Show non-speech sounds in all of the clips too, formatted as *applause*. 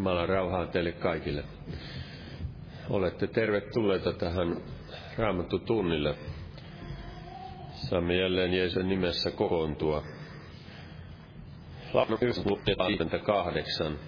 Jumalan rauhaa teille kaikille. Olette tervetulleita tähän Raamattu tunnille. Saamme jälleen Jeesuksen nimessä kokoontua. Lappu 58.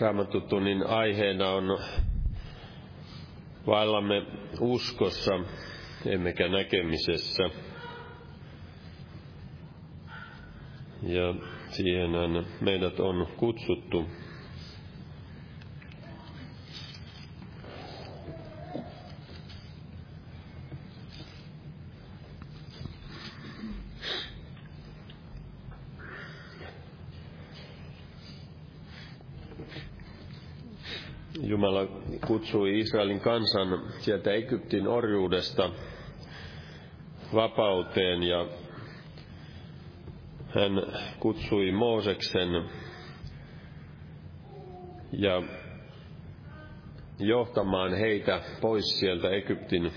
Raamattutunnin aiheena on vaillamme uskossa, emmekä näkemisessä. Ja siihen meidät on kutsuttu. Jumala kutsui Israelin kansan sieltä Egyptin orjuudesta vapauteen ja hän kutsui Mooseksen ja johtamaan heitä pois sieltä Egyptin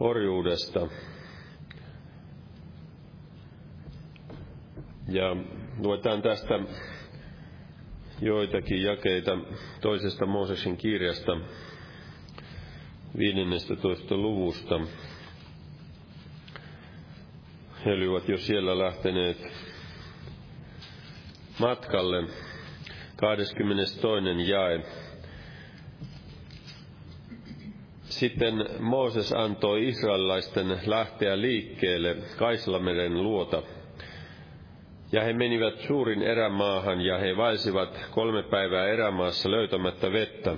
orjuudesta. Ja luetaan tästä joitakin jakeita toisesta Mooseksen kirjasta 15. luvusta. He olivat jo siellä lähteneet matkalle. 22. jae. Sitten Mooses antoi israelilaisten lähteä liikkeelle Kaislameren luota. Ja he menivät suurin erämaahan ja he vaisivat kolme päivää erämaassa löytämättä vettä.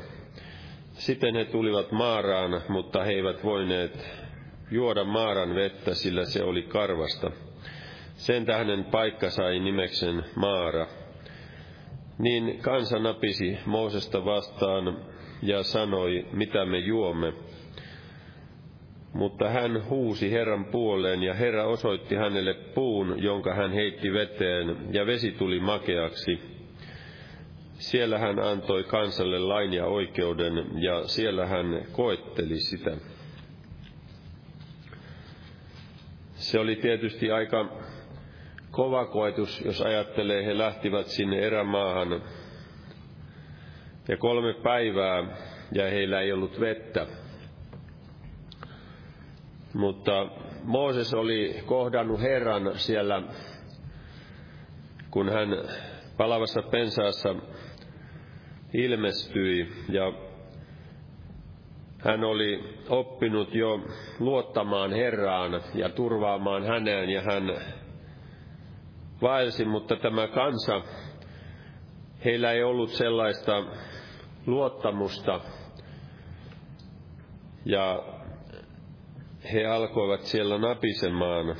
Sitten he tulivat Maaraan, mutta he eivät voineet juoda Maaran vettä, sillä se oli karvasta. Sen tähden paikka sai nimeksen Maara. Niin kansa napisi Moosesta vastaan ja sanoi, mitä me juomme. Mutta hän huusi Herran puoleen, ja Herra osoitti hänelle puun, jonka hän heitti veteen, ja vesi tuli makeaksi. Siellä hän antoi kansalle lain ja oikeuden, ja siellä hän koetteli sitä. Se oli tietysti aika kova koetus, jos ajattelee, he lähtivät sinne erämaahan ja kolme päivää ja heillä ei ollut vettä. Mutta Mooses oli kohdannut Herran siellä, kun hän palavassa pensaassa ilmestyi. Ja hän oli oppinut jo luottamaan Herraan ja turvaamaan häneen ja hän vaelsi, mutta tämä kansa, heillä ei ollut sellaista luottamusta. Ja he alkoivat siellä napisemaan.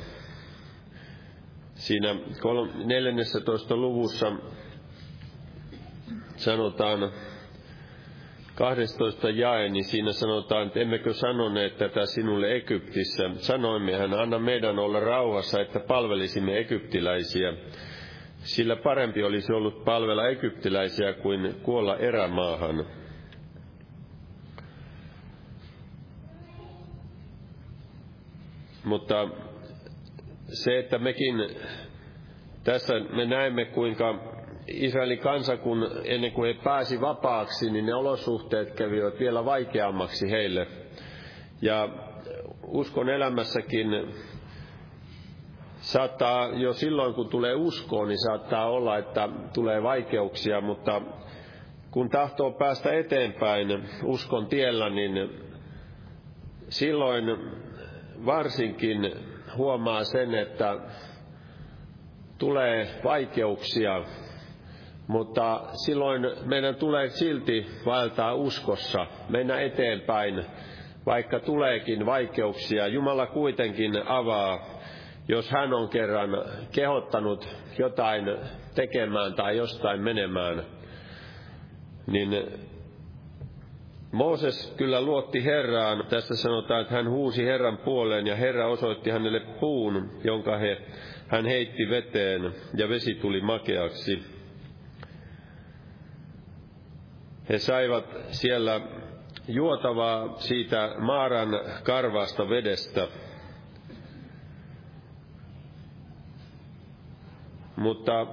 Siinä 14. luvussa sanotaan 12 jae, niin siinä sanotaan, että emmekö sanoneet tätä sinulle Egyptissä. Sanoimme, hän anna meidän olla rauhassa, että palvelisimme egyptiläisiä. Sillä parempi olisi ollut palvella egyptiläisiä kuin kuolla erämaahan. Mutta se, että mekin tässä me näemme, kuinka Israelin kansa, kun ennen kuin he pääsi vapaaksi, niin ne olosuhteet kävivät vielä vaikeammaksi heille. Ja uskon elämässäkin saattaa jo silloin, kun tulee uskoon, niin saattaa olla, että tulee vaikeuksia, mutta kun tahtoo päästä eteenpäin uskon tiellä, niin silloin varsinkin huomaa sen, että tulee vaikeuksia, mutta silloin meidän tulee silti vaeltaa uskossa, mennä eteenpäin, vaikka tuleekin vaikeuksia. Jumala kuitenkin avaa, jos hän on kerran kehottanut jotain tekemään tai jostain menemään, niin Mooses kyllä luotti Herraan. Tässä sanotaan, että hän huusi Herran puoleen ja Herra osoitti hänelle puun, jonka he, hän heitti veteen ja vesi tuli makeaksi. He saivat siellä juotavaa siitä Maaran karvaasta vedestä. Mutta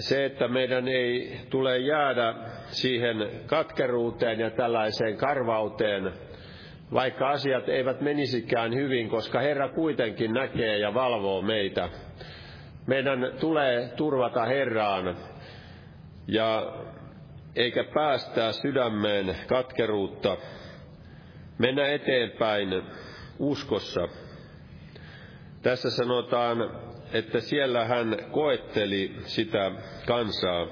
se, että meidän ei tule jäädä siihen katkeruuteen ja tällaiseen karvauteen, vaikka asiat eivät menisikään hyvin, koska Herra kuitenkin näkee ja valvoo meitä. Meidän tulee turvata Herraan ja eikä päästää sydämeen katkeruutta, mennä eteenpäin uskossa. Tässä sanotaan, että siellä hän koetteli sitä kansaa.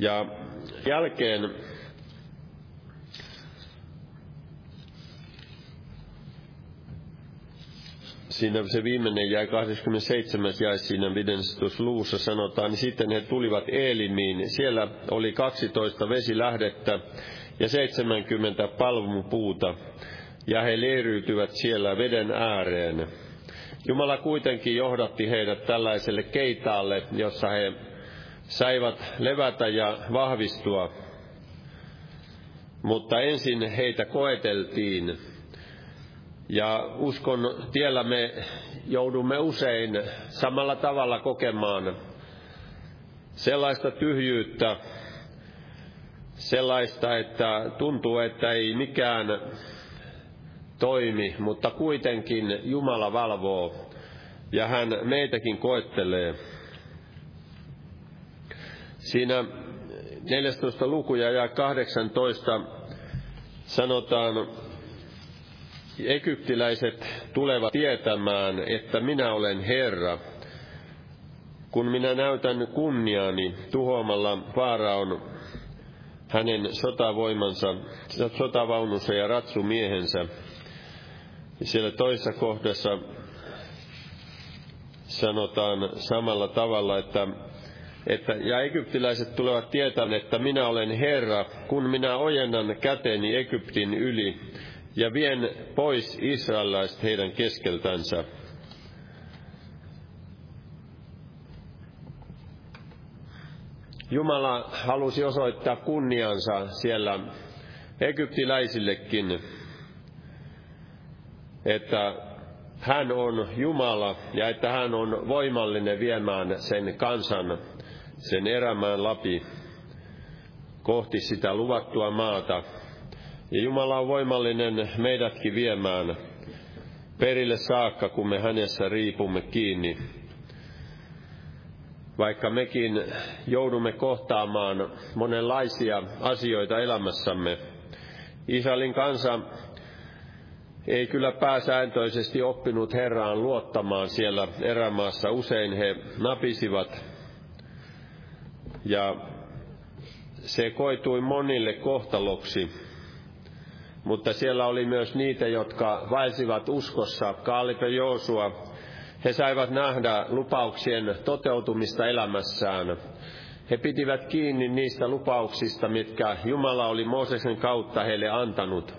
Ja jälkeen siinä se viimeinen jäi 27. jäi siinä 15. luussa sanotaan, niin sitten he tulivat Eelimiin. Siellä oli 12 vesilähdettä ja 70 palmupuuta, ja he leiriytyvät siellä veden ääreen. Jumala kuitenkin johdatti heidät tällaiselle keitaalle, jossa he saivat levätä ja vahvistua. Mutta ensin heitä koeteltiin ja uskon tiellä me joudumme usein samalla tavalla kokemaan sellaista tyhjyyttä, sellaista, että tuntuu, että ei mikään toimi, mutta kuitenkin Jumala valvoo ja hän meitäkin koettelee. Siinä 14. lukuja ja 18 sanotaan, egyptiläiset tulevat tietämään, että minä olen Herra, kun minä näytän kunniaani tuhoamalla Faaraon hänen sotavoimansa, sotavaununsa ja ratsumiehensä. Siellä toisessa kohdassa sanotaan samalla tavalla, että, että ja egyptiläiset tulevat tietämään, että minä olen Herra, kun minä ojennan käteni Egyptin yli ja vien pois israelaiset heidän keskeltänsä. Jumala halusi osoittaa kunniansa siellä egyptiläisillekin, että hän on Jumala ja että hän on voimallinen viemään sen kansan, sen erämään läpi kohti sitä luvattua maata. Ja Jumala on voimallinen meidätkin viemään perille saakka, kun me hänessä riipumme kiinni vaikka mekin joudumme kohtaamaan monenlaisia asioita elämässämme. Israelin kansa ei kyllä pääsääntöisesti oppinut Herraan luottamaan siellä erämaassa. Usein he napisivat ja se koitui monille kohtaloksi. Mutta siellä oli myös niitä, jotka vaelsivat uskossa. Kaalip ja Joosua he saivat nähdä lupauksien toteutumista elämässään. He pitivät kiinni niistä lupauksista, mitkä Jumala oli Mooseksen kautta heille antanut.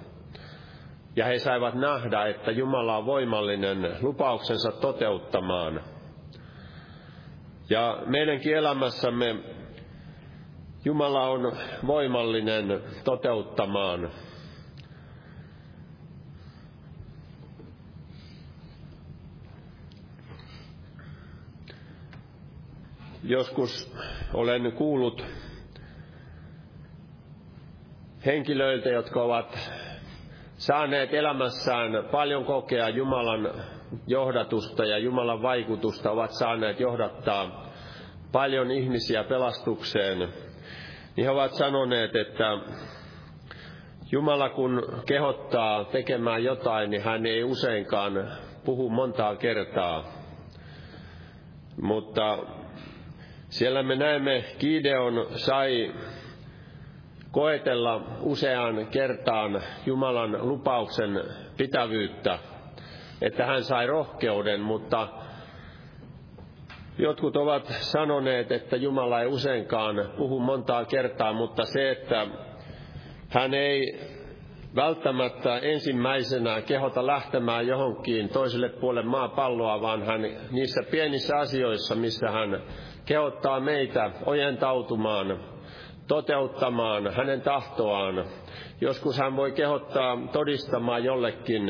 Ja he saivat nähdä, että Jumala on voimallinen lupauksensa toteuttamaan. Ja meidänkin elämässämme Jumala on voimallinen toteuttamaan. Joskus olen kuullut henkilöiltä, jotka ovat saaneet elämässään paljon kokea Jumalan johdatusta ja Jumalan vaikutusta, ovat saaneet johdattaa paljon ihmisiä pelastukseen, niin he ovat sanoneet, että Jumala kun kehottaa tekemään jotain, niin hän ei useinkaan puhu montaa kertaa. Mutta siellä me näemme, Gideon sai koetella useaan kertaan Jumalan lupauksen pitävyyttä, että hän sai rohkeuden, mutta jotkut ovat sanoneet, että Jumala ei useinkaan puhu montaa kertaa, mutta se, että hän ei välttämättä ensimmäisenä kehota lähtemään johonkin toiselle puolelle maapalloa, vaan hän niissä pienissä asioissa, missä hän kehottaa meitä ojentautumaan, toteuttamaan hänen tahtoaan. Joskus hän voi kehottaa todistamaan jollekin,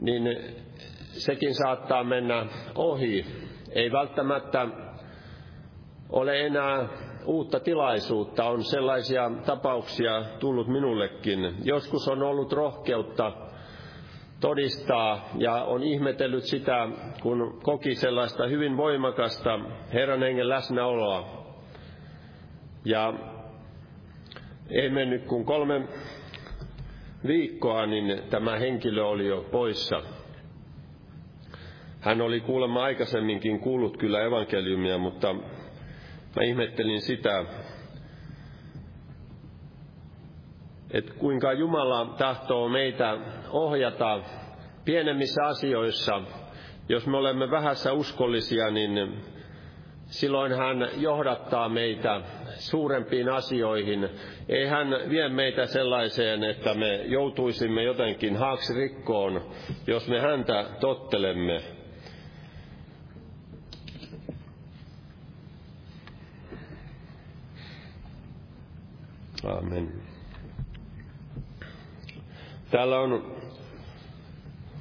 niin sekin saattaa mennä ohi. Ei välttämättä ole enää uutta tilaisuutta. On sellaisia tapauksia tullut minullekin. Joskus on ollut rohkeutta todistaa ja on ihmetellyt sitä, kun koki sellaista hyvin voimakasta Herran hengen läsnäoloa. Ja ei mennyt kuin kolme viikkoa, niin tämä henkilö oli jo poissa. Hän oli kuulemma aikaisemminkin kuullut kyllä evankeliumia, mutta mä ihmettelin sitä, että kuinka Jumala tahtoo meitä ohjata pienemmissä asioissa. Jos me olemme vähässä uskollisia, niin silloin hän johdattaa meitä suurempiin asioihin. Ei hän vie meitä sellaiseen, että me joutuisimme jotenkin haaksirikkoon, jos me häntä tottelemme. Amen. Täällä on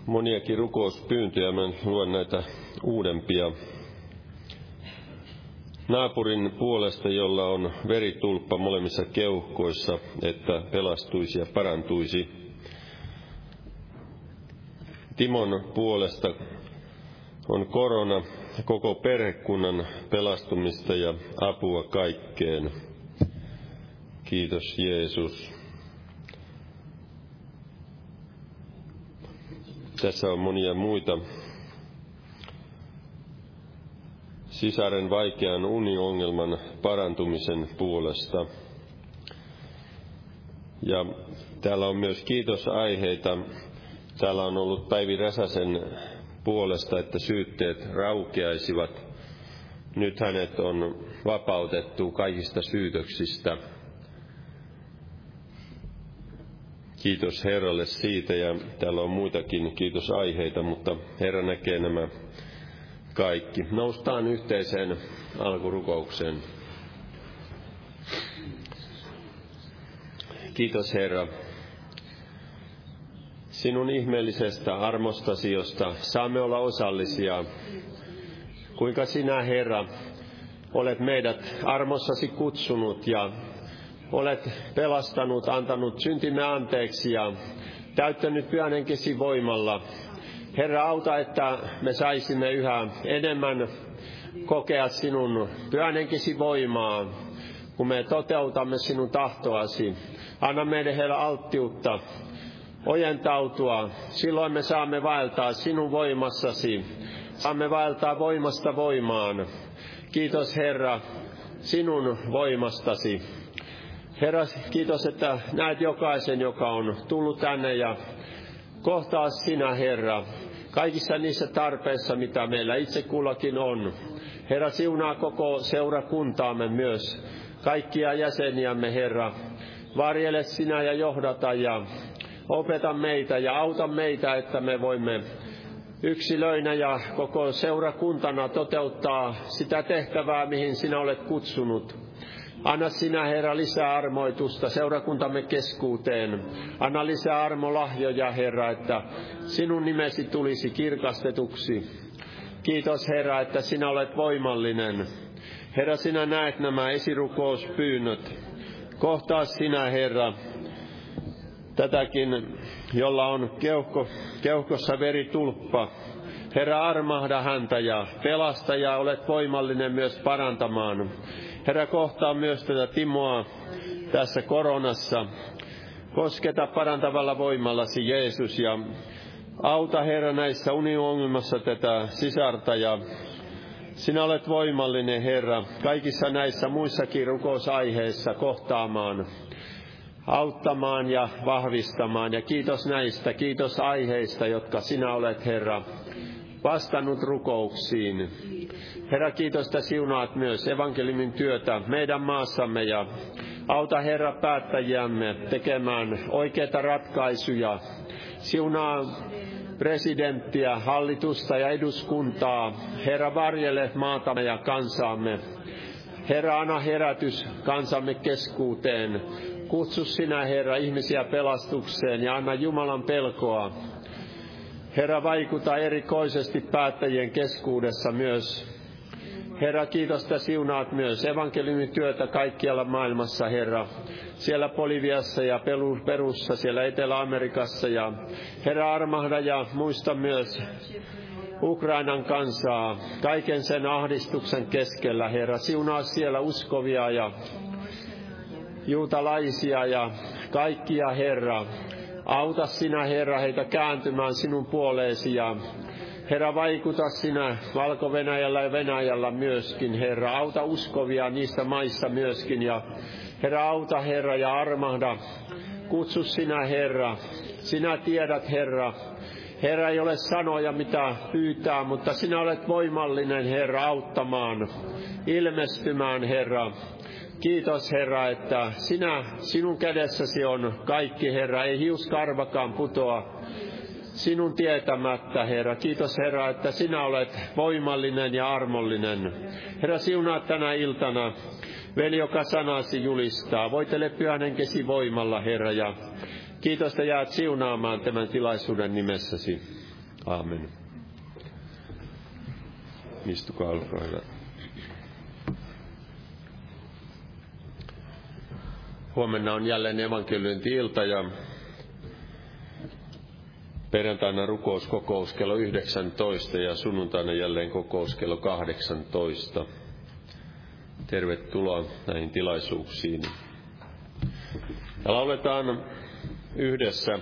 moniakin rukouspyyntöjä, mä luen näitä uudempia. Naapurin puolesta, jolla on veritulppa molemmissa keuhkoissa, että pelastuisi ja parantuisi. Timon puolesta, on korona koko perhekunnan pelastumista ja apua kaikkeen. Kiitos Jeesus. Tässä on monia muita sisaren vaikean uniongelman parantumisen puolesta. Ja täällä on myös kiitosaiheita. Täällä on ollut Päivi Räsäsen puolesta, että syytteet raukeaisivat. Nyt hänet on vapautettu kaikista syytöksistä. Kiitos Herralle siitä ja täällä on muitakin kiitosaiheita, mutta Herra näkee nämä kaikki. Noustaan yhteiseen alkurukoukseen. Kiitos Herra sinun ihmeellisestä armostasi, josta saamme olla osallisia. Kuinka sinä, Herra, olet meidät armossasi kutsunut ja olet pelastanut, antanut syntimme anteeksi ja täyttänyt pyhän henkesi voimalla. Herra, auta, että me saisimme yhä enemmän kokea sinun pyhän henkesi voimaa, kun me toteutamme sinun tahtoasi. Anna meille, Herra, alttiutta ojentautua. Silloin me saamme vaeltaa sinun voimassasi. Saamme vaeltaa voimasta voimaan. Kiitos Herra sinun voimastasi. Herra, kiitos, että näet jokaisen, joka on tullut tänne ja kohtaa sinä, Herra, kaikissa niissä tarpeissa, mitä meillä itse kullakin on. Herra, siunaa koko seurakuntaamme myös, kaikkia jäseniämme, Herra. Varjele sinä ja johdata ja opeta meitä ja auta meitä, että me voimme yksilöinä ja koko seurakuntana toteuttaa sitä tehtävää, mihin sinä olet kutsunut. Anna sinä, Herra, lisää armoitusta seurakuntamme keskuuteen. Anna lisää armolahjoja, Herra, että sinun nimesi tulisi kirkastetuksi. Kiitos, Herra, että sinä olet voimallinen. Herra, sinä näet nämä esirukouspyynnöt. Kohtaa sinä, Herra, tätäkin, jolla on keuhko, keuhkossa veritulppa. Herra, armahda häntä ja pelasta ja olet voimallinen myös parantamaan. Herra, kohtaa myös tätä Timoa tässä koronassa. Kosketa parantavalla voimallasi Jeesus ja auta Herra näissä uniongelmassa tätä sisarta ja sinä olet voimallinen Herra kaikissa näissä muissakin rukousaiheissa kohtaamaan auttamaan ja vahvistamaan. Ja kiitos näistä, kiitos aiheista, jotka sinä olet, Herra, vastannut rukouksiin. Herra, kiitos, että siunaat myös evankeliumin työtä meidän maassamme ja auta Herra päättäjiämme tekemään oikeita ratkaisuja. Siunaa presidenttiä, hallitusta ja eduskuntaa. Herra, varjele maatamme ja kansaamme. Herra, anna herätys kansamme keskuuteen. Kutsu sinä, Herra, ihmisiä pelastukseen ja anna Jumalan pelkoa. Herra, vaikuta erikoisesti päättäjien keskuudessa myös. Herra, kiitos, että siunaat myös evankeliumin työtä kaikkialla maailmassa, Herra. Siellä Boliviassa ja Perussa, siellä Etelä-Amerikassa. Ja Herra, armahda ja muista myös Ukrainan kansaa kaiken sen ahdistuksen keskellä, Herra. Siunaa siellä uskovia ja juutalaisia ja kaikkia, Herra. Auta sinä, Herra, heitä kääntymään sinun puoleesi ja Herra, vaikuta sinä Valko-Venäjällä ja Venäjällä myöskin, Herra. Auta uskovia niissä maissa myöskin ja Herra, auta, Herra, ja armahda. Kutsu sinä, Herra. Sinä tiedät, Herra. Herra ei ole sanoja, mitä pyytää, mutta sinä olet voimallinen, Herra, auttamaan, ilmestymään, Herra. Kiitos Herra, että sinä, sinun kädessäsi on kaikki Herra, ei hiuskarvakaan putoa sinun tietämättä, Herra. Kiitos Herra, että sinä olet voimallinen ja armollinen. Herra, siunaa tänä iltana veli, joka sanasi julistaa. Voitele pyhän henkesi voimalla, Herra, ja kiitos, että jäät siunaamaan tämän tilaisuuden nimessäsi. Aamen. Istukaa, olkaa hyvä. Huomenna on jälleen evankeliointi-ilta ja Perjantaina rukouskokous kello 19 ja sunnuntaina jälleen kokous kello 18. Tervetuloa näihin tilaisuuksiin. Ja lauletaan yhdessä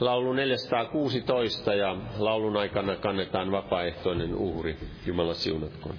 laulu 416 ja laulun aikana kannetaan vapaaehtoinen uhri. Jumala siunatkoon.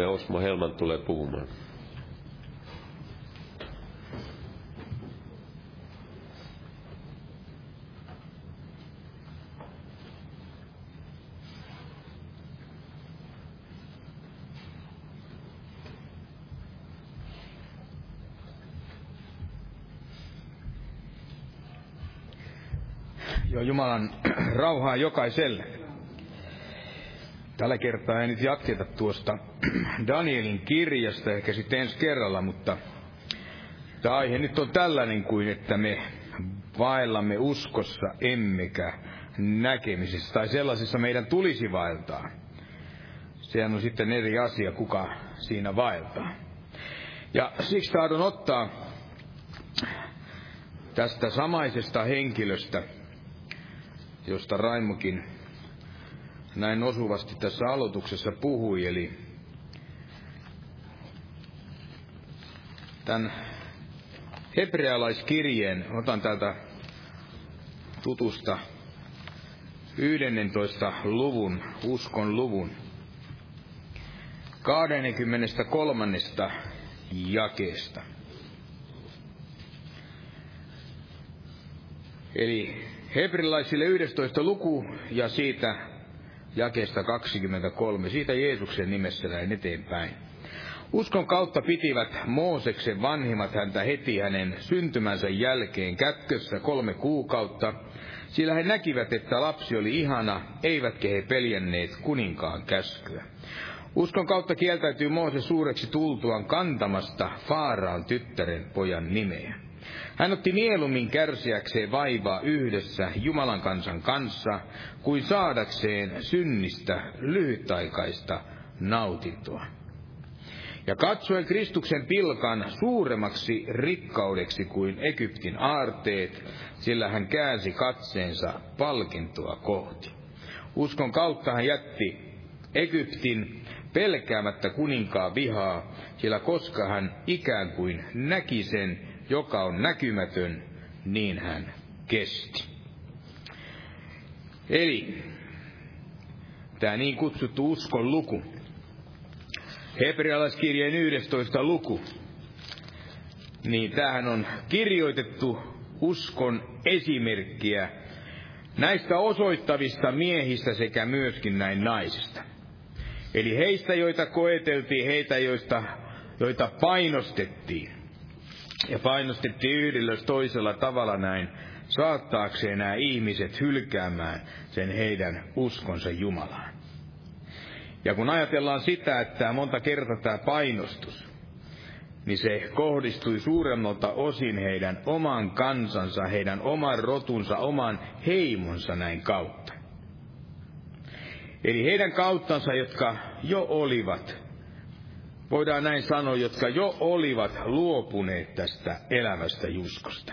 Veljemme Osmo Helman tulee puhumaan. Joo, Jumalan rauhaa jokaiselle. Tällä kertaa ei nyt jatketa tuosta Danielin kirjasta ehkä sitten ensi kerralla, mutta tämä aihe nyt on tällainen kuin, että me vaellamme uskossa emmekä näkemisessä, tai sellaisessa meidän tulisi vaeltaa. Sehän on sitten eri asia, kuka siinä vaeltaa. Ja siksi tahdon ottaa tästä samaisesta henkilöstä, josta Raimokin näin osuvasti tässä aloituksessa puhui, eli tämän hebrealaiskirjeen, otan täältä tutusta 11. luvun, uskon luvun, 23. jakeesta. Eli hebrealaisille 11 luku ja siitä jakeesta 23. Siitä Jeesuksen nimessä näin eteenpäin. Uskon kautta pitivät Mooseksen vanhimmat häntä heti hänen syntymänsä jälkeen kätkössä kolme kuukautta, sillä he näkivät, että lapsi oli ihana, eivätkä he peljänneet kuninkaan käskyä. Uskon kautta kieltäytyy Mooses suureksi tultuaan kantamasta Faaraan tyttären pojan nimeä. Hän otti mieluummin kärsiäkseen vaivaa yhdessä Jumalan kansan kanssa, kuin saadakseen synnistä lyhytaikaista nautintoa. Ja katsoen Kristuksen pilkan suuremmaksi rikkaudeksi kuin Egyptin aarteet, sillä hän käänsi katseensa palkintoa kohti. Uskon kautta hän jätti Egyptin pelkäämättä kuninkaan vihaa, sillä koska hän ikään kuin näki sen, joka on näkymätön, niin hän kesti. Eli tämä niin kutsuttu uskon luku, Hebrealaiskirjeen 11 luku, niin tähän on kirjoitettu uskon esimerkkiä näistä osoittavista miehistä sekä myöskin näin naisista. Eli heistä, joita koeteltiin, heitä, joista, joita painostettiin. Ja painostettiin yhdellä toisella tavalla näin, saattaakseen nämä ihmiset hylkäämään sen heidän uskonsa Jumalaan. Ja kun ajatellaan sitä, että monta kertaa tämä painostus, niin se kohdistui suuremmalta osin heidän oman kansansa, heidän oman rotunsa, oman heimonsa näin kautta. Eli heidän kauttansa, jotka jo olivat, voidaan näin sanoa, jotka jo olivat luopuneet tästä elävästä juskosta.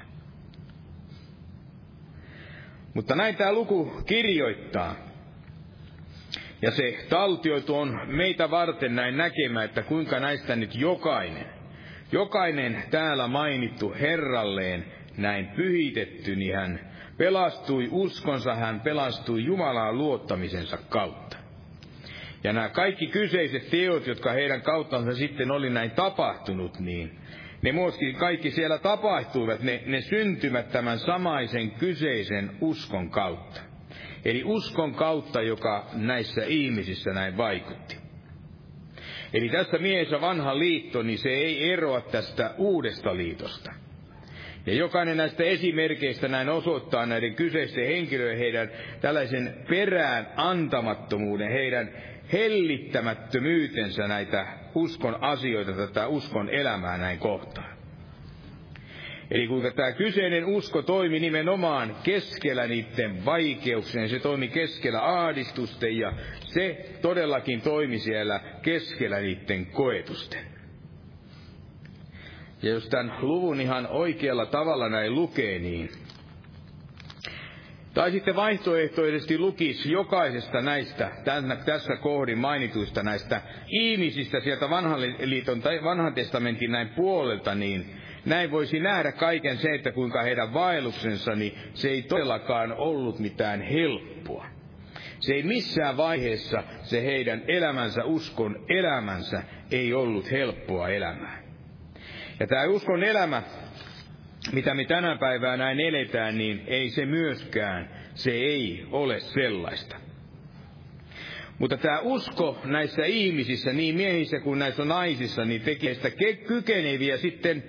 Mutta näin tämä luku kirjoittaa, ja se taltioitu on meitä varten näin näkemään, että kuinka näistä nyt jokainen, jokainen täällä mainittu Herralleen näin pyhitetty, niin hän pelastui uskonsa, hän pelastui Jumalaan luottamisensa kautta. Ja nämä kaikki kyseiset teot, jotka heidän kauttansa sitten oli näin tapahtunut, niin ne myöskin kaikki siellä tapahtuivat, ne, ne syntymät tämän samaisen kyseisen uskon kautta. Eli uskon kautta, joka näissä ihmisissä näin vaikutti. Eli tässä mielessä vanha liitto, niin se ei eroa tästä uudesta liitosta. Ja jokainen näistä esimerkkeistä näin osoittaa näiden kyseisten henkilöiden heidän tällaisen perään antamattomuuden, heidän hellittämättömyytensä näitä uskon asioita, tätä uskon elämää näin kohtaan. Eli kuinka tämä kyseinen usko toimi nimenomaan keskellä niiden vaikeuksien, se toimi keskellä ahdistusten ja se todellakin toimi siellä keskellä niiden koetusten. Ja jos tämän luvun ihan oikealla tavalla näin lukee, niin tai sitten vaihtoehtoisesti lukisi jokaisesta näistä tässä kohdin mainituista näistä ihmisistä sieltä vanhan, liiton, tai vanhan testamentin näin puolelta, niin näin voisi nähdä kaiken se, että kuinka heidän vaelluksensa, niin se ei todellakaan ollut mitään helppoa. Se ei missään vaiheessa se heidän elämänsä, uskon elämänsä, ei ollut helppoa elämää. Ja tämä uskon elämä, mitä me tänä päivänä näin eletään, niin ei se myöskään, se ei ole sellaista. Mutta tämä usko näissä ihmisissä, niin miehissä kuin näissä naisissa, niin tekee sitä kykeneviä sitten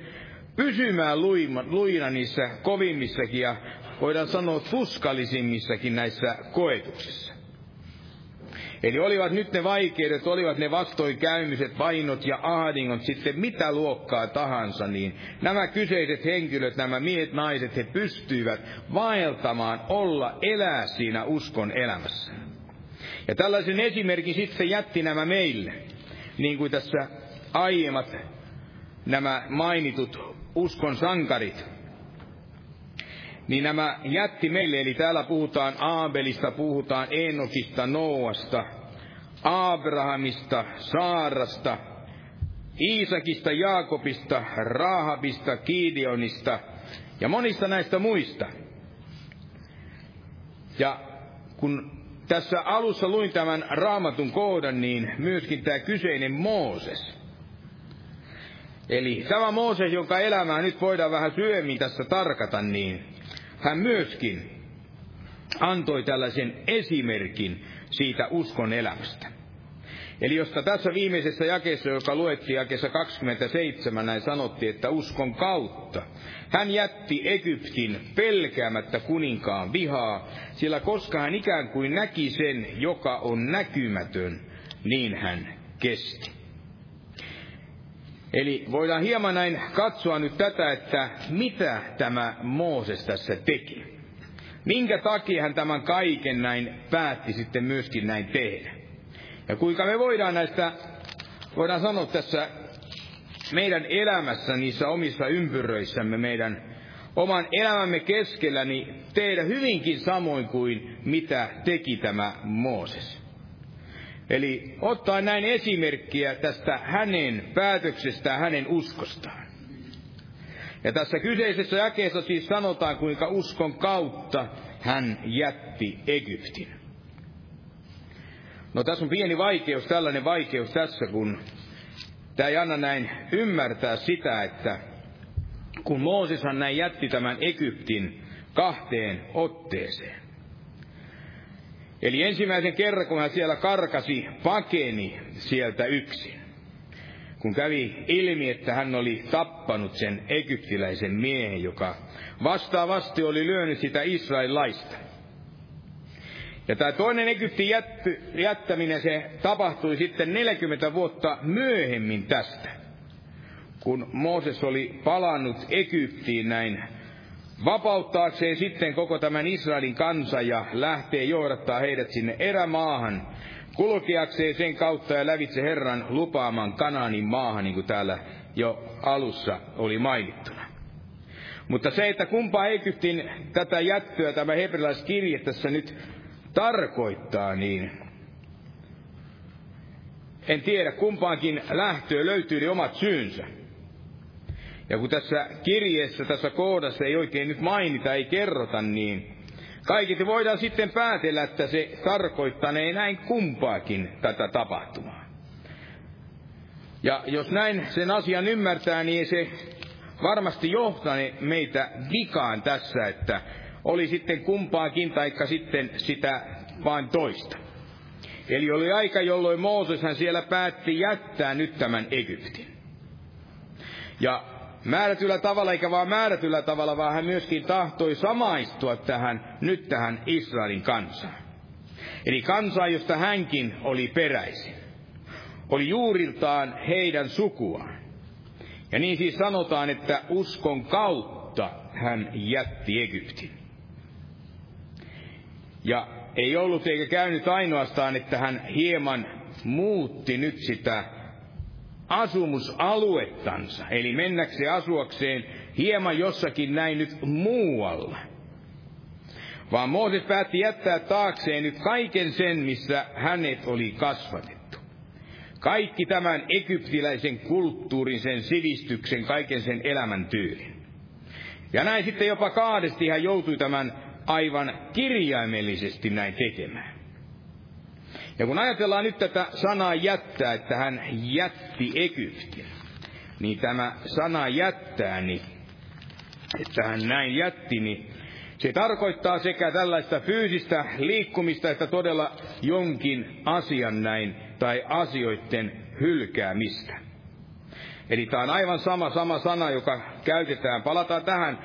pysymään luima, luina niissä kovimmissakin ja voidaan sanoa tuskallisimmissakin näissä koetuksissa. Eli olivat nyt ne vaikeudet, olivat ne vastoinkäymiset, vainot ja ahdingot, sitten mitä luokkaa tahansa, niin nämä kyseiset henkilöt, nämä miehet, naiset, he pystyivät vaeltamaan, olla, elää siinä uskon elämässä. Ja tällaisen esimerkin sitten jätti nämä meille, niin kuin tässä aiemmat nämä mainitut uskon sankarit, niin nämä jätti meille, eli täällä puhutaan Aabelista, puhutaan Enokista, Noasta, Abrahamista, Saarasta, Iisakista, Jaakobista, Rahabista, Kiidionista ja monista näistä muista. Ja kun tässä alussa luin tämän raamatun kohdan, niin myöskin tämä kyseinen Mooses – Eli tämä Mooses, jonka elämää nyt voidaan vähän syömmin tässä tarkata, niin hän myöskin antoi tällaisen esimerkin siitä uskon elämästä. Eli josta tässä viimeisessä jakeessa, joka luettiin jakeessa 27, näin sanottiin, että uskon kautta. Hän jätti Egyptin pelkäämättä kuninkaan vihaa, sillä koska hän ikään kuin näki sen, joka on näkymätön, niin hän kesti. Eli voidaan hieman näin katsoa nyt tätä, että mitä tämä Mooses tässä teki. Minkä takia hän tämän kaiken näin päätti sitten myöskin näin tehdä. Ja kuinka me voidaan näistä, voidaan sanoa tässä meidän elämässä, niissä omissa ympyröissämme, meidän oman elämämme keskellä, niin tehdä hyvinkin samoin kuin mitä teki tämä Mooses. Eli ottaa näin esimerkkiä tästä hänen päätöksestään, hänen uskostaan. Ja tässä kyseisessä jakeessa siis sanotaan, kuinka uskon kautta hän jätti Egyptin. No tässä on pieni vaikeus, tällainen vaikeus tässä, kun tämä ei anna näin ymmärtää sitä, että kun Mooseshan näin jätti tämän Egyptin kahteen otteeseen. Eli ensimmäisen kerran, kun hän siellä karkasi, pakeni sieltä yksin. Kun kävi ilmi, että hän oli tappanut sen egyptiläisen miehen, joka vastaavasti oli lyönyt sitä Israelaista. Ja tämä toinen Egyptin jätty, jättäminen, se tapahtui sitten 40 vuotta myöhemmin tästä. Kun Mooses oli palannut Egyptiin näin vapauttaakseen sitten koko tämän Israelin kansa ja lähtee johdattaa heidät sinne erämaahan, kulkeakseen sen kautta ja lävitse Herran lupaaman Kanaanin maahan, niin kuin täällä jo alussa oli mainittuna. Mutta se, että kumpa Egyptin tätä jättöä tämä hebrealaiskirje tässä nyt tarkoittaa, niin en tiedä, kumpaankin lähtöön löytyy omat syynsä. Ja kun tässä kirjeessä, tässä kohdassa ei oikein nyt mainita, ei kerrota, niin kaiketi voidaan sitten päätellä, että se tarkoittanee näin kumpaakin tätä tapahtumaa. Ja jos näin sen asian ymmärtää, niin se varmasti johtane meitä vikaan tässä, että oli sitten kumpaakin taikka sitten sitä vain toista. Eli oli aika, jolloin Mooses hän siellä päätti jättää nyt tämän Egyptin. Ja määrätyllä tavalla, eikä vaan määrätyllä tavalla, vaan hän myöskin tahtoi samaistua tähän, nyt tähän Israelin kansaan. Eli kansaa, josta hänkin oli peräisin. Oli juuriltaan heidän sukuaan. Ja niin siis sanotaan, että uskon kautta hän jätti Egyptin. Ja ei ollut eikä käynyt ainoastaan, että hän hieman muutti nyt sitä asumusaluettansa, eli mennäkseen asuakseen hieman jossakin näin nyt muualla. Vaan Mooses päätti jättää taakseen nyt kaiken sen, missä hänet oli kasvatettu. Kaikki tämän egyptiläisen kulttuurin, sen sivistyksen, kaiken sen elämäntyylin. Ja näin sitten jopa kahdesti hän joutui tämän aivan kirjaimellisesti näin tekemään. Ja kun ajatellaan nyt tätä sanaa jättää, että hän jätti Egyptin, niin tämä sana jättää, niin, että hän näin jätti, niin se tarkoittaa sekä tällaista fyysistä liikkumista, että todella jonkin asian näin, tai asioiden hylkäämistä. Eli tämä on aivan sama, sama sana, joka käytetään. Palataan tähän,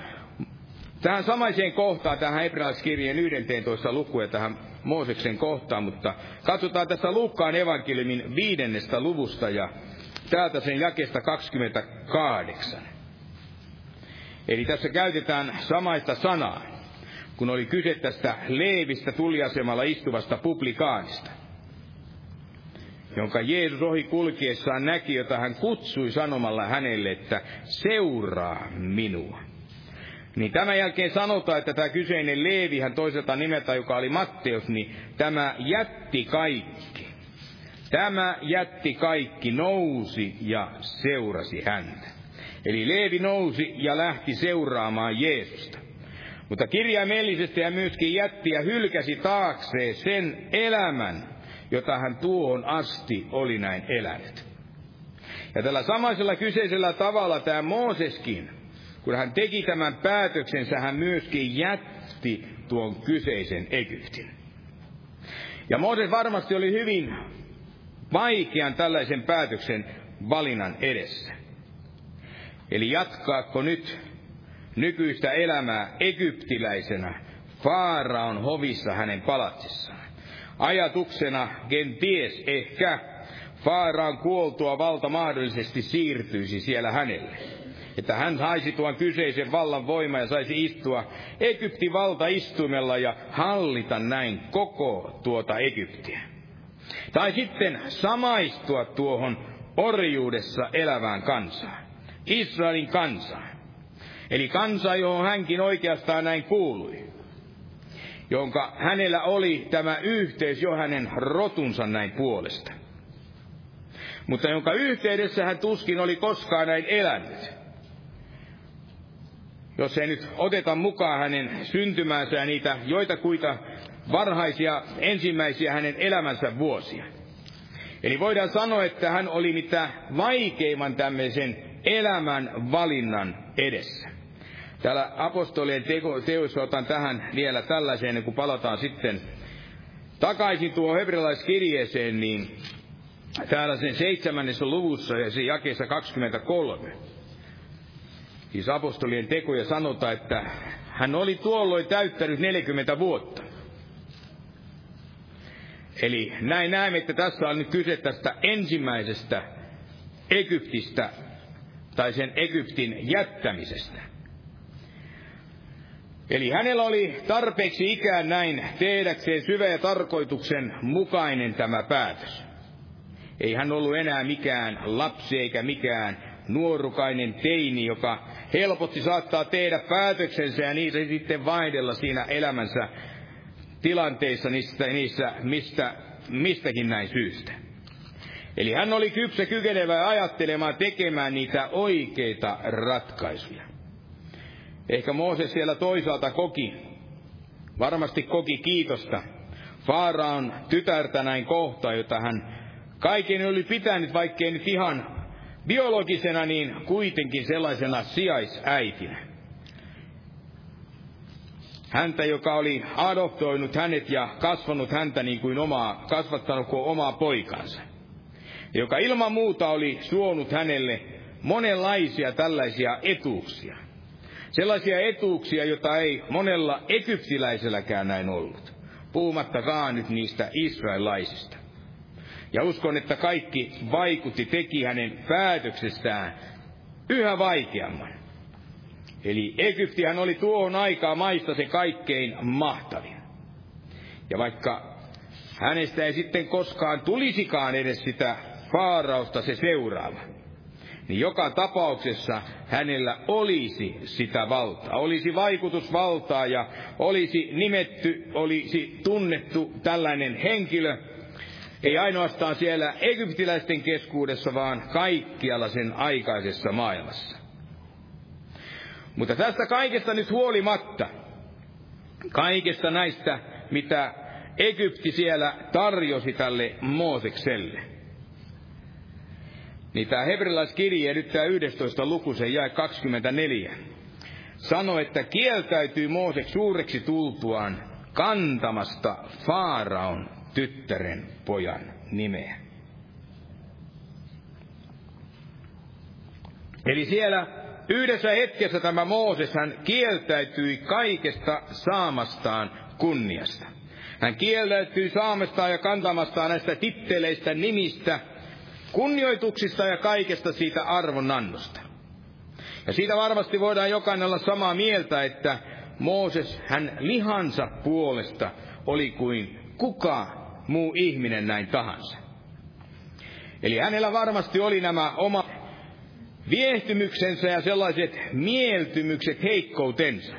tähän samaiseen kohtaan, tähän hebrealaiskirjeen 11 lukuun ja tähän Mooseksen kohtaan, mutta katsotaan tässä Luukkaan evankeliumin viidennestä luvusta ja täältä sen jakesta 28. Eli tässä käytetään samaista sanaa, kun oli kyse tästä Leevistä tuliasemalla istuvasta publikaanista, jonka Jeesus ohi kulkiessaan näki, jota hän kutsui sanomalla hänelle, että seuraa minua. Niin tämän jälkeen sanotaan, että tämä kyseinen Leevi, hän toiselta nimeltä, joka oli Matteus, niin tämä jätti kaikki. Tämä jätti kaikki, nousi ja seurasi häntä. Eli Leevi nousi ja lähti seuraamaan Jeesusta. Mutta kirjaimellisesti hän myöskin jätti ja hylkäsi taakseen sen elämän, jota hän tuohon asti oli näin elänyt. Ja tällä samaisella kyseisellä tavalla tämä Mooseskin, kun hän teki tämän päätöksensä, hän myöskin jätti tuon kyseisen Egyptin. Ja Mooses varmasti oli hyvin vaikean tällaisen päätöksen valinnan edessä. Eli jatkaako nyt nykyistä elämää egyptiläisenä Faaraon hovissa hänen palatsissaan. Ajatuksena kenties ehkä Faaraan kuoltua valta mahdollisesti siirtyisi siellä hänelle. Että hän saisi tuon kyseisen vallan voima ja saisi istua Egyptin valtaistumella ja hallita näin koko tuota Egyptiä. Tai sitten samaistua tuohon orjuudessa elävään kansaan, Israelin kansaan. Eli kansa, johon hänkin oikeastaan näin kuului, jonka hänellä oli tämä yhteys jo hänen rotunsa näin puolesta. Mutta jonka yhteydessä hän tuskin oli koskaan näin elänyt. Jos ei nyt oteta mukaan hänen syntymäänsä ja niitä joitakuita varhaisia ensimmäisiä hänen elämänsä vuosia. Eli voidaan sanoa, että hän oli mitä vaikeimman tämmöisen elämän valinnan edessä. Täällä apostolien teoissa otan tähän vielä tällaiseen, kuin palataan sitten takaisin tuohon hebrealaiskirjeeseen, niin täällä sen seitsemännessä luvussa ja sen jakeessa 23. Siis apostolien tekoja sanotaan, että hän oli tuolloin täyttänyt 40 vuotta. Eli näin näemme, että tässä on nyt kyse tästä ensimmäisestä Egyptistä tai sen Egyptin jättämisestä. Eli hänellä oli tarpeeksi ikään näin tehdäkseen syvä ja tarkoituksen mukainen tämä päätös. Ei hän ollut enää mikään lapsi eikä mikään nuorukainen teini, joka helposti saattaa tehdä päätöksensä ja niitä sitten vaihdella siinä elämänsä tilanteissa niissä, niissä mistä, mistäkin näin syystä. Eli hän oli kypsä kykenevä ajattelemaan tekemään niitä oikeita ratkaisuja. Ehkä Mooses siellä toisaalta koki, varmasti koki kiitosta Faaraan tytärtä näin kohta, jota hän kaiken oli pitänyt, vaikkei nyt ihan biologisena, niin kuitenkin sellaisena sijaisäitinä. Häntä, joka oli adoptoinut hänet ja kasvanut häntä niin kuin omaa, kasvattanut kuin omaa poikansa. Joka ilman muuta oli suonut hänelle monenlaisia tällaisia etuuksia. Sellaisia etuuksia, joita ei monella egyptiläiselläkään näin ollut. Puhumattakaan nyt niistä israelaisista. Ja uskon, että kaikki vaikutti, teki hänen päätöksestään yhä vaikeamman. Eli Egyptihän oli tuohon aikaan maista se kaikkein mahtavin. Ja vaikka hänestä ei sitten koskaan tulisikaan edes sitä faarausta se seuraava, niin joka tapauksessa hänellä olisi sitä valtaa, olisi vaikutusvaltaa ja olisi nimetty, olisi tunnettu tällainen henkilö, ei ainoastaan siellä egyptiläisten keskuudessa, vaan kaikkialla sen aikaisessa maailmassa. Mutta tästä kaikesta nyt huolimatta, kaikesta näistä, mitä Egypti siellä tarjosi tälle Moosekselle, niin tämä hebrealaiskirje nyt tämä 11. luku, se jäi 24, sanoi, että kieltäytyy Moosek suureksi tultuaan kantamasta Faaraon tyttären pojan nimeä. Eli siellä yhdessä hetkessä tämä Mooses, hän kieltäytyi kaikesta saamastaan kunniasta. Hän kieltäytyi saamastaan ja kantamastaan näistä titteleistä, nimistä, kunnioituksista ja kaikesta siitä arvonannosta. Ja siitä varmasti voidaan jokainen olla samaa mieltä, että Mooses hän lihansa puolesta oli kuin kuka muu ihminen näin tahansa. Eli hänellä varmasti oli nämä oma viehtymyksensä ja sellaiset mieltymykset heikkoutensa.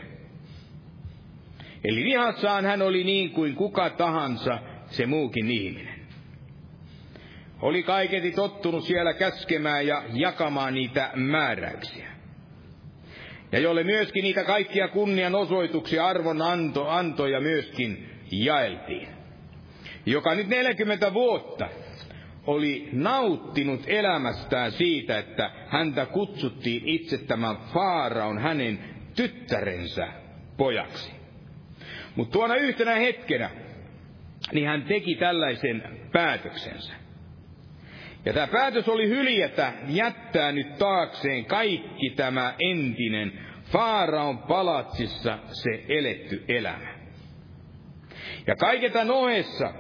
Eli vihassaan hän oli niin kuin kuka tahansa se muukin ihminen. Oli kaiketi tottunut siellä käskemään ja jakamaan niitä määräyksiä. Ja jolle myöskin niitä kaikkia kunnianosoituksia arvon anto, antoja myöskin jaeltiin joka nyt 40 vuotta oli nauttinut elämästään siitä, että häntä kutsuttiin itse tämän Faaraon hänen tyttärensä pojaksi. Mutta tuona yhtenä hetkenä, niin hän teki tällaisen päätöksensä. Ja tämä päätös oli hyljätä, jättää nyt taakseen kaikki tämä entinen Faaraon palatsissa se eletty elämä. Ja kaiketa noessa,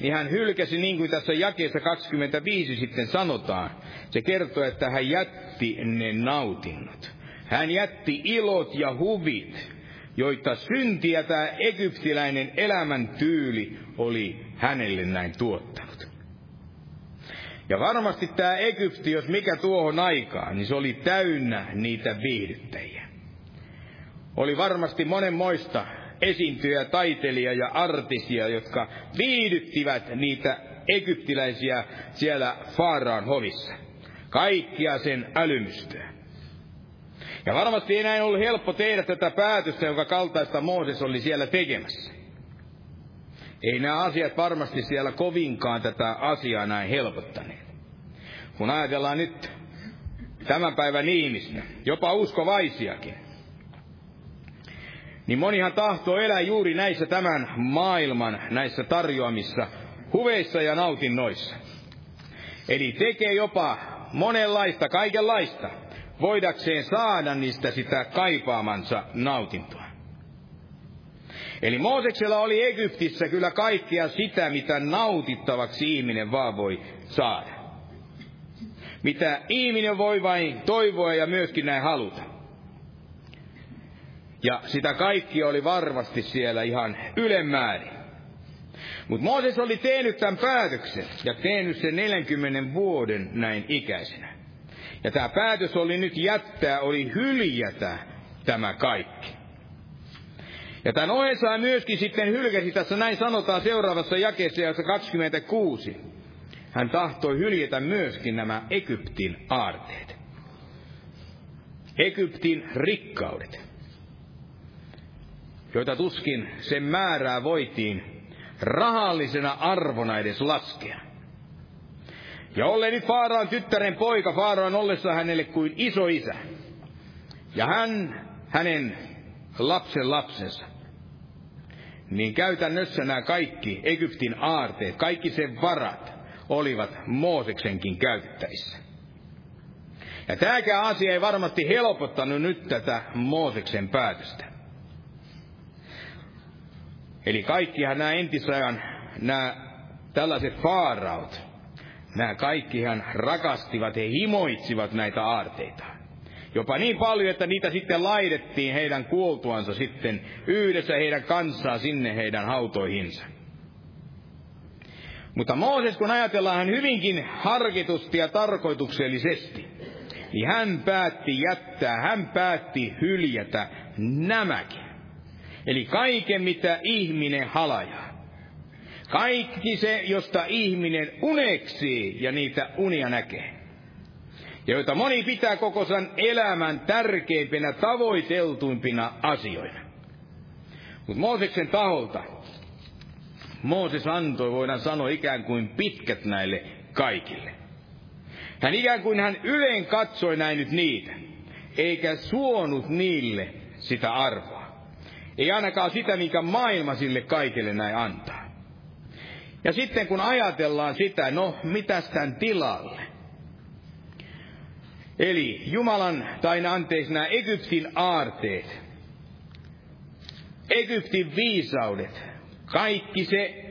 niin hän hylkäsi, niin kuin tässä jakeessa 25 sitten sanotaan. Se kertoo, että hän jätti ne nautinnot. Hän jätti ilot ja huvit, joita syntiä tämä egyptiläinen elämäntyyli oli hänelle näin tuottanut. Ja varmasti tämä Egypti, jos mikä tuohon aikaan, niin se oli täynnä niitä viihdyttäjiä. Oli varmasti monenmoista esiintyjä, taiteilija ja artisia, jotka viihdyttivät niitä egyptiläisiä siellä Faaraan hovissa. Kaikkia sen älymystöä. Ja varmasti ei näin ollut helppo tehdä tätä päätöstä, jonka kaltaista Mooses oli siellä tekemässä. Ei nämä asiat varmasti siellä kovinkaan tätä asiaa näin helpottaneet. Kun ajatellaan nyt tämän päivän ihmistä, jopa uskovaisiakin, niin monihan tahtoo elää juuri näissä tämän maailman, näissä tarjoamissa huveissa ja nautinnoissa. Eli tekee jopa monenlaista, kaikenlaista, voidakseen saada niistä sitä kaipaamansa nautintoa. Eli Mooseksella oli Egyptissä kyllä kaikkea sitä, mitä nautittavaksi ihminen vaan voi saada. Mitä ihminen voi vain toivoa ja myöskin näin haluta. Ja sitä kaikki oli varmasti siellä ihan ylemmäärin. Mutta Mooses oli tehnyt tämän päätöksen ja tehnyt sen 40 vuoden näin ikäisenä. Ja tämä päätös oli nyt jättää, oli hyljätä tämä kaikki. Ja tämän ohessa myöskin sitten hylkäsi, tässä näin sanotaan seuraavassa jakeessa, jossa 26. Hän tahtoi hyljetä myöskin nämä Egyptin aarteet. Egyptin rikkaudet, joita tuskin sen määrää voitiin rahallisena arvona edes laskea. Ja olleni Faaraan tyttären poika, Faaraan ollessa hänelle kuin iso isä. Ja hän, hänen lapsen lapsensa. Niin käytännössä nämä kaikki Egyptin aarteet, kaikki sen varat, olivat Mooseksenkin käytettävissä. Ja tämäkään asia ei varmasti helpottanut nyt tätä Mooseksen päätöstä. Eli kaikkihan nämä entisajan, nämä tällaiset faaraut, nämä kaikkihan rakastivat, he himoitsivat näitä aarteita. Jopa niin paljon, että niitä sitten laitettiin heidän kuoltuansa sitten yhdessä heidän kanssaan sinne heidän hautoihinsa. Mutta Mooses, kun ajatellaan hän hyvinkin harkitusti ja tarkoituksellisesti, niin hän päätti jättää, hän päätti hyljätä nämäkin. Eli kaiken, mitä ihminen halajaa. Kaikki se, josta ihminen uneksii ja niitä unia näkee. Ja joita moni pitää koko sen elämän tärkeimpinä, tavoiteltuimpina asioina. Mutta Mooseksen taholta Mooses antoi, voidaan sanoa, ikään kuin pitkät näille kaikille. Hän ikään kuin hän yleen katsoi näin nyt niitä, eikä suonut niille sitä arvoa. Ei ainakaan sitä, mikä maailma sille kaikille näin antaa. Ja sitten kun ajatellaan sitä, no mitäs tämän tilalle? Eli Jumalan, tai anteeksi nämä Egyptin aarteet, Egyptin viisaudet, kaikki se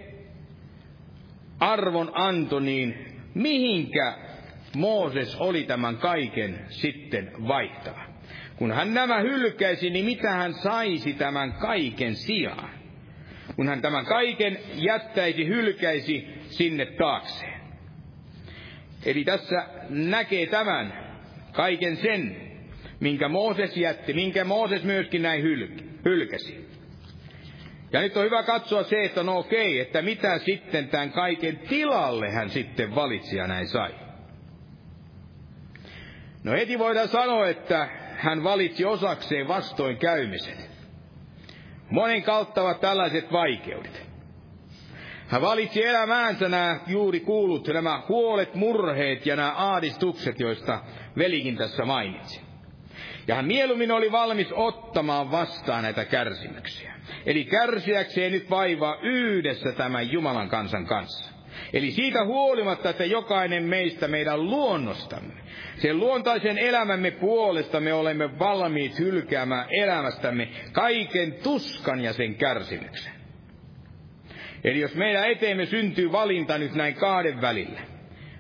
arvon anto, niin mihinkä Mooses oli tämän kaiken sitten vaihtava? Kun hän nämä hylkäisi, niin mitä hän saisi tämän kaiken sijaan? kun hän tämän kaiken jättäisi, hylkäisi sinne taakseen. Eli tässä näkee tämän kaiken sen, minkä Mooses jätti, minkä Mooses myöskin näin hylkäsi. Ja nyt on hyvä katsoa se, että no okei, että mitä sitten tämän kaiken tilalle hän sitten valitsi ja näin sai. No heti voidaan sanoa, että hän valitsi osakseen vastoin käymisen. Monen kautta ovat tällaiset vaikeudet. Hän valitsi elämäänsä nämä juuri kuulut, nämä huolet, murheet ja nämä aadistukset, joista velikin tässä mainitsi. Ja hän mieluummin oli valmis ottamaan vastaan näitä kärsimyksiä. Eli kärsiäkseen nyt vaivaa yhdessä tämän Jumalan kansan kanssa. Eli siitä huolimatta, että jokainen meistä meidän luonnostamme, sen luontaisen elämämme puolesta me olemme valmiit hylkäämään elämästämme kaiken tuskan ja sen kärsimyksen. Eli jos meidän eteemme syntyy valinta nyt näin kahden välillä,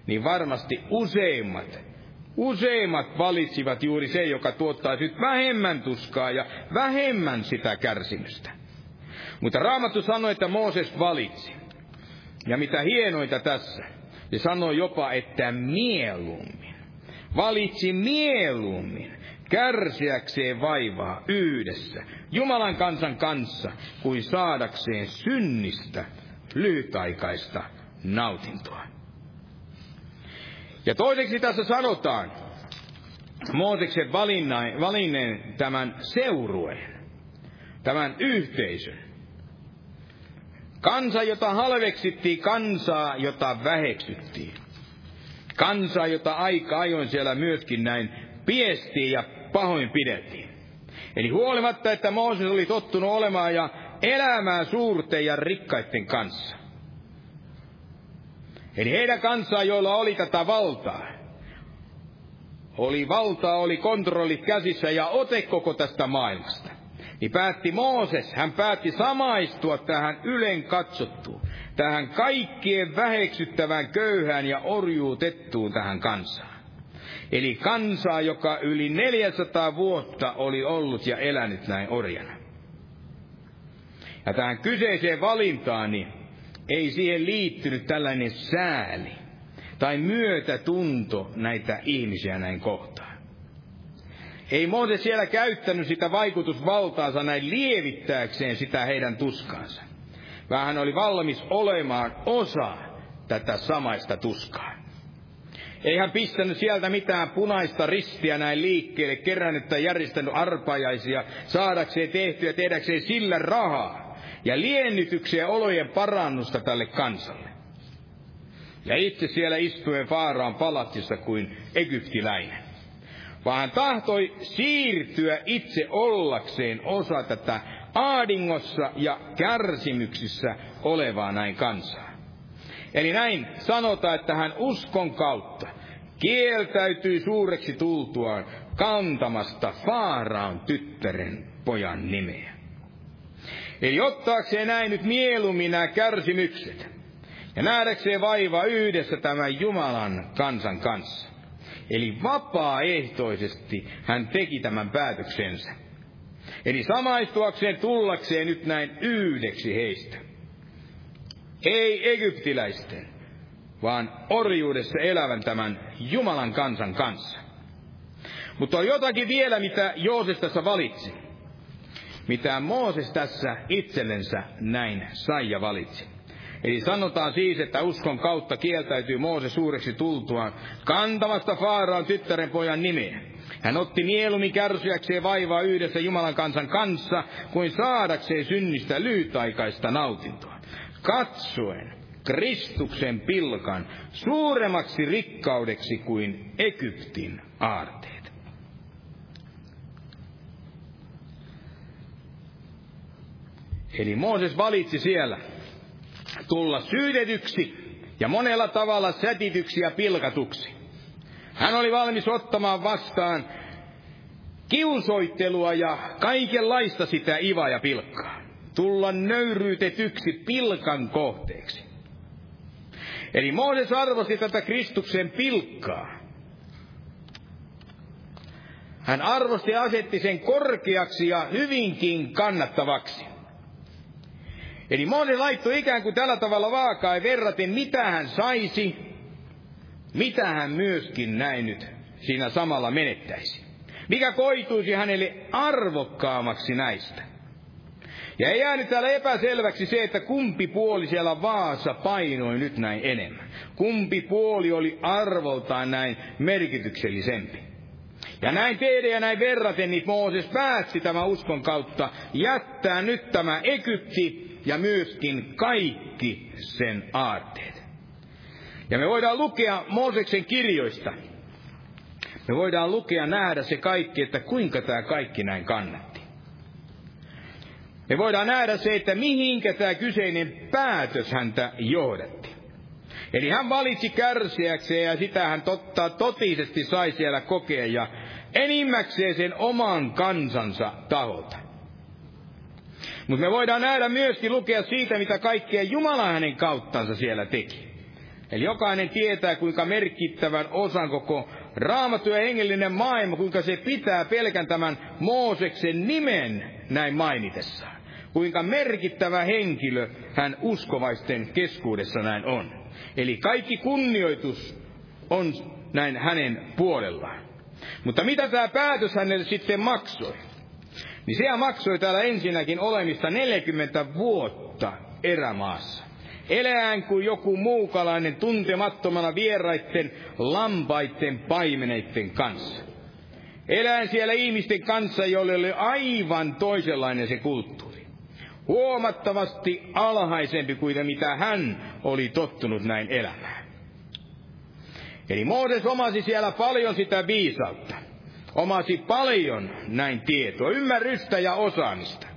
niin varmasti useimmat, useimmat valitsivat juuri se, joka tuottaa nyt vähemmän tuskaa ja vähemmän sitä kärsimystä. Mutta Raamattu sanoi, että Mooses valitsi. Ja mitä hienoita tässä, se sanoi jopa, että mieluummin. Valitsi mieluummin kärsiäkseen vaivaa yhdessä Jumalan kansan kanssa, kuin saadakseen synnistä lyhytaikaista nautintoa. Ja toiseksi tässä sanotaan, Mooseksen valinneen tämän seurueen, tämän yhteisön. Kansa, jota halveksittiin, kansaa, jota väheksyttiin. Kansaa, jota aika ajoin siellä myöskin näin piestiin ja pahoin pidettiin. Eli huolimatta, että Mooses oli tottunut olemaan ja elämään suurten ja rikkaiden kanssa. Eli heidän kansaa, joilla oli tätä valtaa. Oli valtaa, oli kontrollit käsissä ja ote koko tästä maailmasta niin päätti Mooses, hän päätti samaistua tähän ylen katsottuun, tähän kaikkien väheksyttävään köyhään ja orjuutettuun tähän kansaan. Eli kansaa, joka yli 400 vuotta oli ollut ja elänyt näin orjana. Ja tähän kyseiseen valintaan, niin ei siihen liittynyt tällainen sääli tai myötätunto näitä ihmisiä näin kohtaan. Ei Mooses siellä käyttänyt sitä vaikutusvaltaansa näin lievittääkseen sitä heidän tuskaansa. Vaan hän oli valmis olemaan osa tätä samaista tuskaa. Ei hän pistänyt sieltä mitään punaista ristiä näin liikkeelle, kerännyt tai järjestänyt arpajaisia, saadakseen tehtyä, tehdäkseen sillä rahaa ja liennytyksiä olojen parannusta tälle kansalle. Ja itse siellä istuen Faaraan palatsissa kuin egyptiläinen vaan hän tahtoi siirtyä itse ollakseen osa tätä aadingossa ja kärsimyksissä olevaa näin kansaa. Eli näin sanotaan, että hän uskon kautta kieltäytyi suureksi tultuaan kantamasta Faaraan tyttären pojan nimeä. Eli ottaakseen näin nyt mieluummin nämä kärsimykset ja nähdäkseen vaivaa yhdessä tämän Jumalan kansan kanssa. Eli vapaaehtoisesti hän teki tämän päätöksensä. Eli samaistuakseen tullakseen nyt näin yhdeksi heistä. Ei egyptiläisten, vaan orjuudessa elävän tämän Jumalan kansan kanssa. Mutta on jotakin vielä, mitä Jooses tässä valitsi. Mitä Mooses tässä itsellensä näin sai ja valitsi. Eli sanotaan siis, että uskon kautta kieltäytyy Moose suureksi tultuaan kantamasta Faaraan tyttären pojan nimeä. Hän otti mieluummin kärsiäkseen vaivaa yhdessä Jumalan kansan kanssa, kuin saadakseen synnistä lyhytaikaista nautintoa. Katsoen Kristuksen pilkan suuremmaksi rikkaudeksi kuin Egyptin aarteet. Eli Mooses valitsi siellä tulla syydetyksi ja monella tavalla sätityksi ja pilkatuksi. Hän oli valmis ottamaan vastaan kiusoittelua ja kaikenlaista sitä iva ja pilkkaa. Tulla nöyryytetyksi pilkan kohteeksi. Eli Mooses arvosti tätä Kristuksen pilkkaa. Hän arvosti ja asetti sen korkeaksi ja hyvinkin kannattavaksi. Eli Moose laittoi ikään kuin tällä tavalla vaakaa verraten, mitä hän saisi, mitä hän myöskin näin nyt siinä samalla menettäisi. Mikä koituisi hänelle arvokkaammaksi näistä. Ja ei jäänyt täällä epäselväksi se, että kumpi puoli siellä vaassa painoi nyt näin enemmän. Kumpi puoli oli arvoltaan näin merkityksellisempi. Ja näin teidän ja näin verraten, niin Mooses päätti tämän uskon kautta jättää nyt tämä Egypti ja myöskin kaikki sen aarteet. Ja me voidaan lukea Mooseksen kirjoista. Me voidaan lukea nähdä se kaikki, että kuinka tämä kaikki näin kannatti. Me voidaan nähdä se, että mihinkä tämä kyseinen päätös häntä johdatti. Eli hän valitsi kärsiäkseen ja sitä hän totta, totisesti sai siellä kokea ja enimmäkseen sen oman kansansa taholta. Mutta me voidaan nähdä myöskin lukea siitä, mitä kaikkea Jumala hänen kauttansa siellä teki. Eli jokainen tietää, kuinka merkittävän osan koko raamattu ja hengellinen maailma, kuinka se pitää pelkän tämän Mooseksen nimen näin mainitessaan. Kuinka merkittävä henkilö hän uskovaisten keskuudessa näin on. Eli kaikki kunnioitus on näin hänen puolellaan. Mutta mitä tämä päätös hänelle sitten maksoi? Niin se maksoi täällä ensinnäkin olemista 40 vuotta erämaassa. Eläään kuin joku muukalainen tuntemattomana vieraitten lampaitten paimeneitten kanssa. Elään siellä ihmisten kanssa, joille oli aivan toisenlainen se kulttuuri. Huomattavasti alhaisempi kuin mitä hän oli tottunut näin elämään. Eli Mooses omasi siellä paljon sitä viisautta. Omasi paljon näin tietoa, ymmärrystä ja osaamista.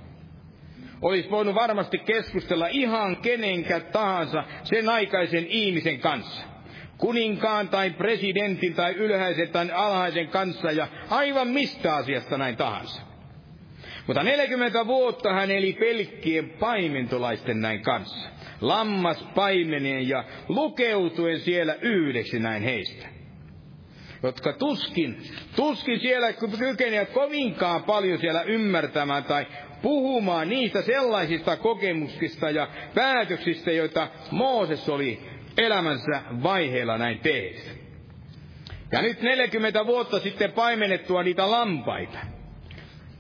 Olisi voinut varmasti keskustella ihan kenenkä tahansa sen aikaisen ihmisen kanssa. Kuninkaan tai presidentin tai ylhäisen tai alhaisen kanssa ja aivan mistä asiasta näin tahansa. Mutta 40 vuotta hän eli pelkkien paimentolaisten näin kanssa lammas paimenien ja lukeutuen siellä yhdeksi näin heistä. Jotka tuskin, tuskin siellä kykenevät kovinkaan paljon siellä ymmärtämään tai puhumaan niistä sellaisista kokemuksista ja päätöksistä, joita Mooses oli elämänsä vaiheella näin tehnyt. Ja nyt 40 vuotta sitten paimennettua niitä lampaita,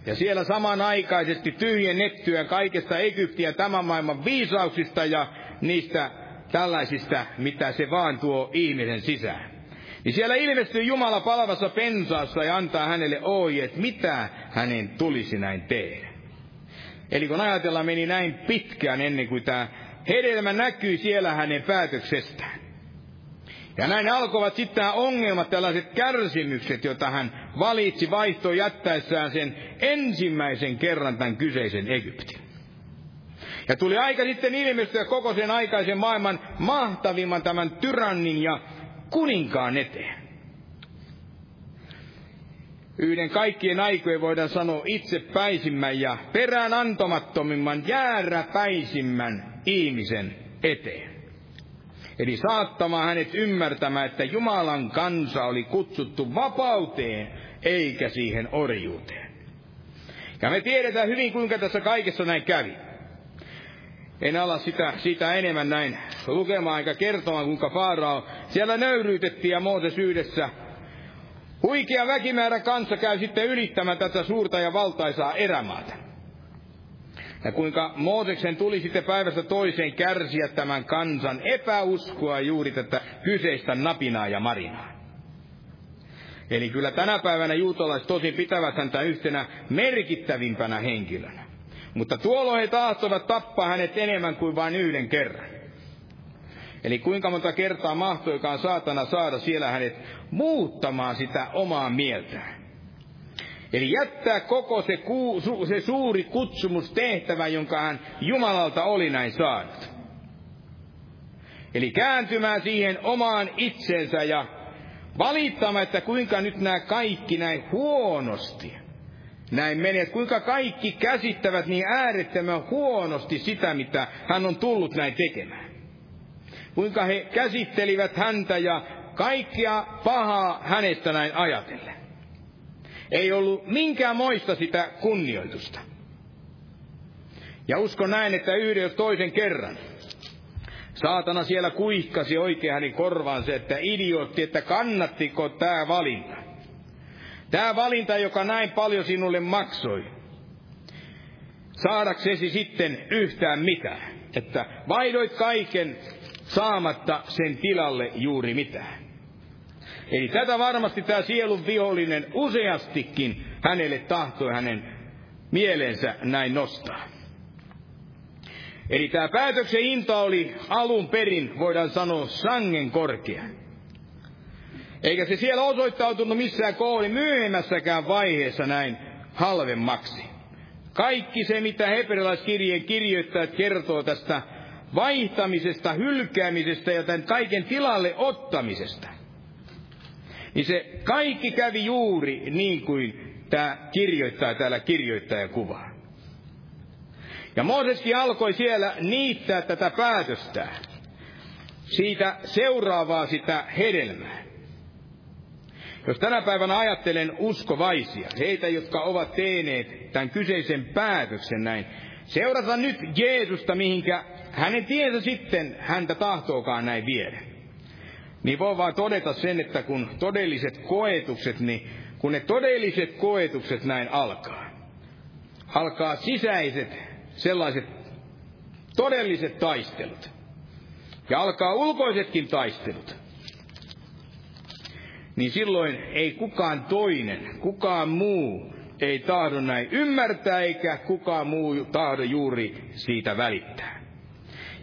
ja siellä samanaikaisesti tyhjennettyä kaikesta Egyptiä tämän maailman viisauksista ja niistä tällaisista, mitä se vaan tuo ihmisen sisään. Niin siellä ilmestyy Jumala palavassa pensaassa ja antaa hänelle ohjeet, mitä hänen tulisi näin tehdä. Eli kun ajatellaan, meni näin pitkään ennen kuin tämä hedelmä näkyi siellä hänen päätöksestään. Ja näin alkoivat sitten nämä ongelmat, tällaiset kärsimykset, joita hän valitsi vaihto jättäessään sen ensimmäisen kerran tämän kyseisen Egyptin. Ja tuli aika sitten ilmestyä koko sen aikaisen maailman mahtavimman tämän tyrannin ja kuninkaan eteen. Yhden kaikkien aikojen voidaan sanoa itse päisimmän ja perään antomattomimman jääräpäisimmän ihmisen eteen. Eli saattamaan hänet ymmärtämään, että Jumalan kansa oli kutsuttu vapauteen, eikä siihen orjuuteen. Ja me tiedetään hyvin, kuinka tässä kaikessa näin kävi. En ala sitä, sitä enemmän näin lukemaan eikä kertomaan, kuinka Faarao siellä nöyryytettiin ja Mooses yhdessä. Huikea väkimäärä kanssa käy sitten ylittämään tätä suurta ja valtaisaa erämaata. Ja kuinka Mooseksen tuli sitten päivästä toiseen kärsiä tämän kansan epäuskoa juuri tätä kyseistä napinaa ja marinaa. Eli kyllä tänä päivänä juutalaiset tosin pitävät häntä yhtenä merkittävimpänä henkilönä. Mutta tuolloin he tahtovat tappaa hänet enemmän kuin vain yhden kerran. Eli kuinka monta kertaa mahtoikaan saatana saada siellä hänet muuttamaan sitä omaa mieltään. Eli jättää koko se, ku, su, se suuri kutsumustehtävä, jonka hän Jumalalta oli näin saanut. Eli kääntymään siihen omaan itsensä ja valittamaan, että kuinka nyt nämä kaikki näin huonosti näin menee, että kuinka kaikki käsittävät niin äärettömän huonosti sitä, mitä hän on tullut näin tekemään. Kuinka he käsittelivät häntä ja kaikkia pahaa hänestä näin ajatellen. Ei ollut minkään moista sitä kunnioitusta. Ja uskon näin, että yhden jos toisen kerran saatana siellä kuihkasi oikein hänen korvaansa, että idiootti, että kannattiko tämä valinta. Tämä valinta, joka näin paljon sinulle maksoi, saadaksesi sitten yhtään mitään. Että vaihdoit kaiken saamatta sen tilalle juuri mitään. Eli tätä varmasti tämä sielun vihollinen useastikin hänelle tahtoi hänen mielensä näin nostaa. Eli tämä päätöksen hinta oli alun perin, voidaan sanoa, sangen korkea. Eikä se siellä osoittautunut missään kooli myöhemmässäkään vaiheessa näin halvemmaksi. Kaikki se, mitä hebrealaiskirjeen kirjoittajat kertoo tästä vaihtamisesta, hylkäämisestä ja tämän kaiken tilalle ottamisesta. Niin se kaikki kävi juuri niin kuin tämä kirjoittaa täällä kirjoittaja kuvaa. Ja Mooseskin alkoi siellä niittää tätä päätöstä, siitä seuraavaa sitä hedelmää. Jos tänä päivänä ajattelen uskovaisia, heitä, jotka ovat tehneet tämän kyseisen päätöksen näin, seurata nyt Jeesusta, mihinkä hänen tiensä sitten häntä tahtookaan näin viedä. Niin voi vaan todeta sen, että kun todelliset koetukset, niin kun ne todelliset koetukset näin alkaa, alkaa sisäiset sellaiset todelliset taistelut. Ja alkaa ulkoisetkin taistelut. Niin silloin ei kukaan toinen, kukaan muu ei tahdo näin ymmärtää, eikä kukaan muu tahdo juuri siitä välittää.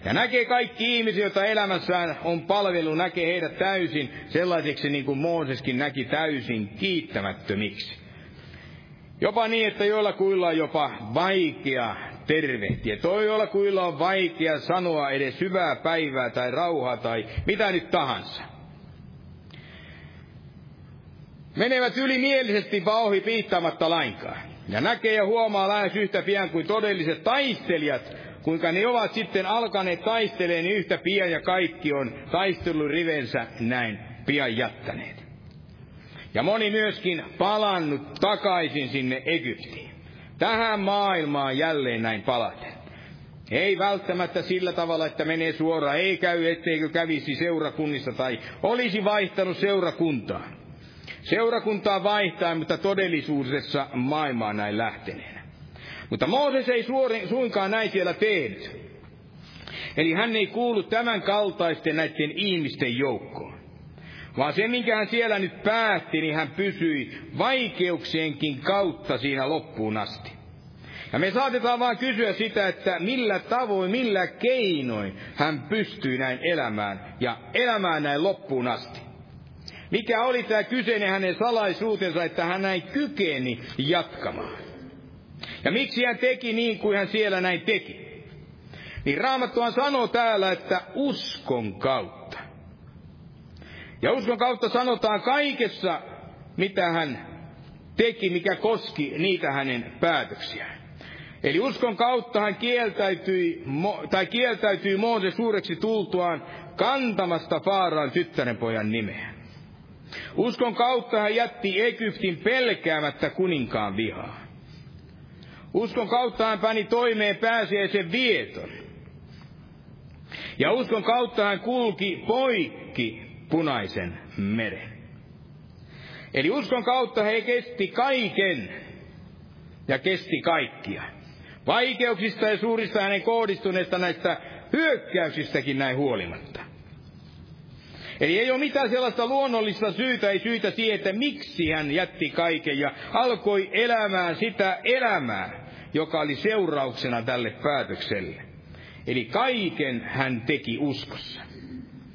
Ja näkee kaikki ihmiset, joita elämässään on palvelu, näkee heidät täysin sellaiseksi niin kuin Mooseskin näki täysin kiittämättömiksi. Jopa niin, että joillakuilla on jopa vaikea tervehtiä. Toivolla kuilla on vaikea sanoa edes hyvää päivää tai rauhaa tai mitä nyt tahansa. Menevät ylimielisesti vauhi piittaamatta lainkaan. Ja näkee ja huomaa lähes yhtä pian kuin todelliset taistelijat, kuinka ne ovat sitten alkaneet taisteleen niin yhtä pian ja kaikki on taistelurivensä näin pian jättäneet. Ja moni myöskin palannut takaisin sinne Egyptiin tähän maailmaan jälleen näin palaten. Ei välttämättä sillä tavalla, että menee suoraan, ei käy, etteikö kävisi seurakunnissa tai olisi vaihtanut seurakuntaa. Seurakuntaa vaihtaa, mutta todellisuudessa maailmaa näin lähteneenä. Mutta Mooses ei suinkaan näin siellä tehnyt. Eli hän ei kuulu tämän kaltaisten näiden ihmisten joukkoon. Vaan se, minkä hän siellä nyt päätti, niin hän pysyi vaikeuksienkin kautta siinä loppuun asti. Ja me saatetaan vaan kysyä sitä, että millä tavoin, millä keinoin hän pystyi näin elämään ja elämään näin loppuun asti. Mikä oli tämä kyseinen hänen salaisuutensa, että hän näin kykeni jatkamaan. Ja miksi hän teki niin kuin hän siellä näin teki? Niin Raamattuhan sanoo täällä, että uskon kautta. Ja uskon kautta sanotaan kaikessa, mitä hän teki, mikä koski niitä hänen päätöksiään. Eli uskon kautta hän kieltäytyi, tai kieltäytyi Mooses suureksi tultuaan kantamasta Faaraan tyttärenpojan nimeä. Uskon kautta hän jätti Egyptin pelkäämättä kuninkaan vihaa. Uskon kautta hän pani toimeen pääsiäisen vieton. Ja uskon kautta hän kulki poikki punaisen meren. Eli uskon kautta he kesti kaiken ja kesti kaikkia. Vaikeuksista ja suurista hänen kohdistuneista näistä hyökkäyksistäkin näin huolimatta. Eli ei ole mitään sellaista luonnollista syytä, ei syytä siihen, että miksi hän jätti kaiken ja alkoi elämään sitä elämää, joka oli seurauksena tälle päätökselle. Eli kaiken hän teki uskossa.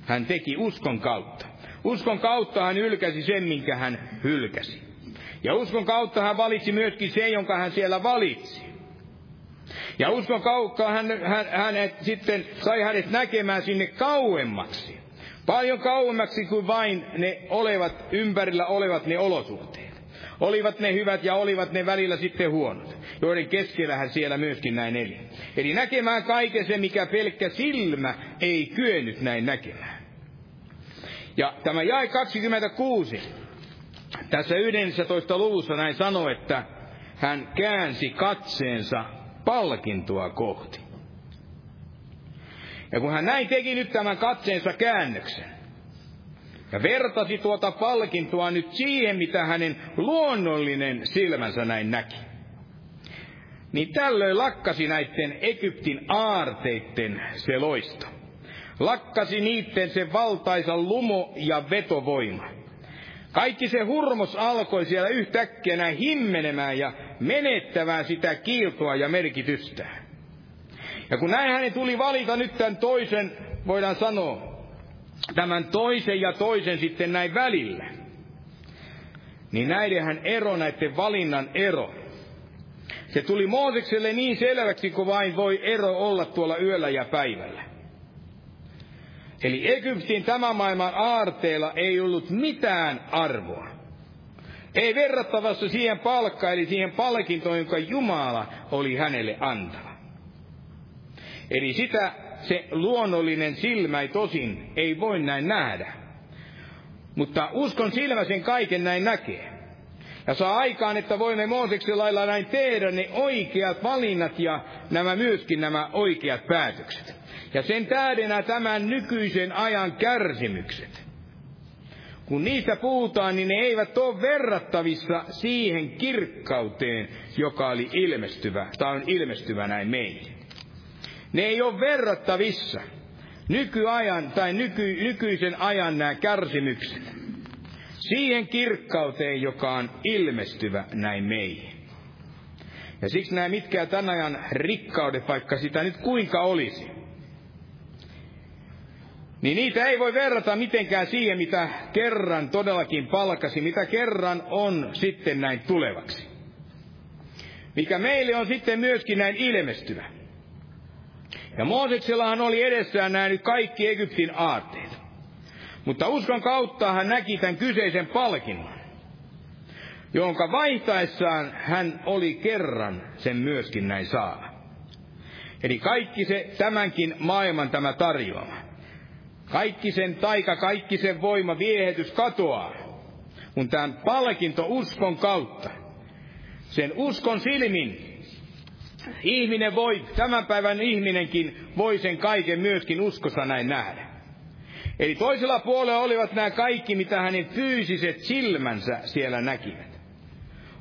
Hän teki uskon kautta. Uskon kautta hän ylkäsi sen, minkä hän hylkäsi. Ja uskon kautta hän valitsi myöskin sen, jonka hän siellä valitsi. Ja uskon kautta hän, hän, hänet sitten sai hänet näkemään sinne kauemmaksi. Paljon kauemmaksi kuin vain ne olevat, ympärillä olevat ne olosuhteet. Olivat ne hyvät ja olivat ne välillä sitten huonot, joiden keskellä hän siellä myöskin näin eli. Eli näkemään kaiken se, mikä pelkkä silmä ei kyennyt näin näkemään. Ja tämä jae 26, tässä 11 luvussa näin sanoo, että hän käänsi katseensa palkintoa kohti. Ja kun hän näin teki nyt tämän katseensa käännöksen, ja vertasi tuota palkintoa nyt siihen, mitä hänen luonnollinen silmänsä näin näki, niin tällöin lakkasi näiden Egyptin aarteitten se loisto. Lakkasi niitten se valtaisa lumo ja vetovoima. Kaikki se hurmos alkoi siellä yhtäkkiä näin himmenemään ja menettämään sitä kiiltoa ja merkitystä. Ja kun näin hänen tuli valita nyt tämän toisen, voidaan sanoa, tämän toisen ja toisen sitten näin välillä, niin näidenhän ero, näiden valinnan ero, se tuli Moosekselle niin selväksi kuin vain voi ero olla tuolla yöllä ja päivällä. Eli Egyptin tämän maailman aarteella ei ollut mitään arvoa. Ei verrattavassa siihen palkkaan, eli siihen palkintoon, jonka Jumala oli hänelle antava. Eli sitä se luonnollinen silmä ei tosin ei voi näin nähdä. Mutta uskon silmä sen kaiken näin näkee. Ja saa aikaan, että voimme Mooseksen lailla näin tehdä ne oikeat valinnat ja nämä myöskin nämä oikeat päätökset. Ja sen tähdenä tämän nykyisen ajan kärsimykset. Kun niistä puhutaan, niin ne eivät ole verrattavissa siihen kirkkauteen, joka oli ilmestyvä, tai on ilmestyvä näin meille. Ne ei ole verrattavissa nykyajan tai nyky, nykyisen ajan nämä kärsimykset siihen kirkkauteen, joka on ilmestyvä näin meihin. Ja siksi nämä mitkään tämän ajan rikkaudet, vaikka sitä nyt kuinka olisi, niin niitä ei voi verrata mitenkään siihen, mitä kerran todellakin palkasi, mitä kerran on sitten näin tulevaksi. Mikä meille on sitten myöskin näin ilmestyvä. Ja Mooseksellahan oli edessään nämä nyt kaikki Egyptin aatteet. Mutta uskon kautta hän näki tämän kyseisen palkinnon, jonka vaihtaessaan hän oli kerran sen myöskin näin saava. Eli kaikki se tämänkin maailman tämä tarjoama. Kaikki sen taika, kaikki sen voima, viehetys katoaa, kun tämän palkinto uskon kautta, sen uskon silmin, ihminen voi, tämän päivän ihminenkin voi sen kaiken myöskin uskossa näin nähdä. Eli toisella puolella olivat nämä kaikki, mitä hänen fyysiset silmänsä siellä näkivät.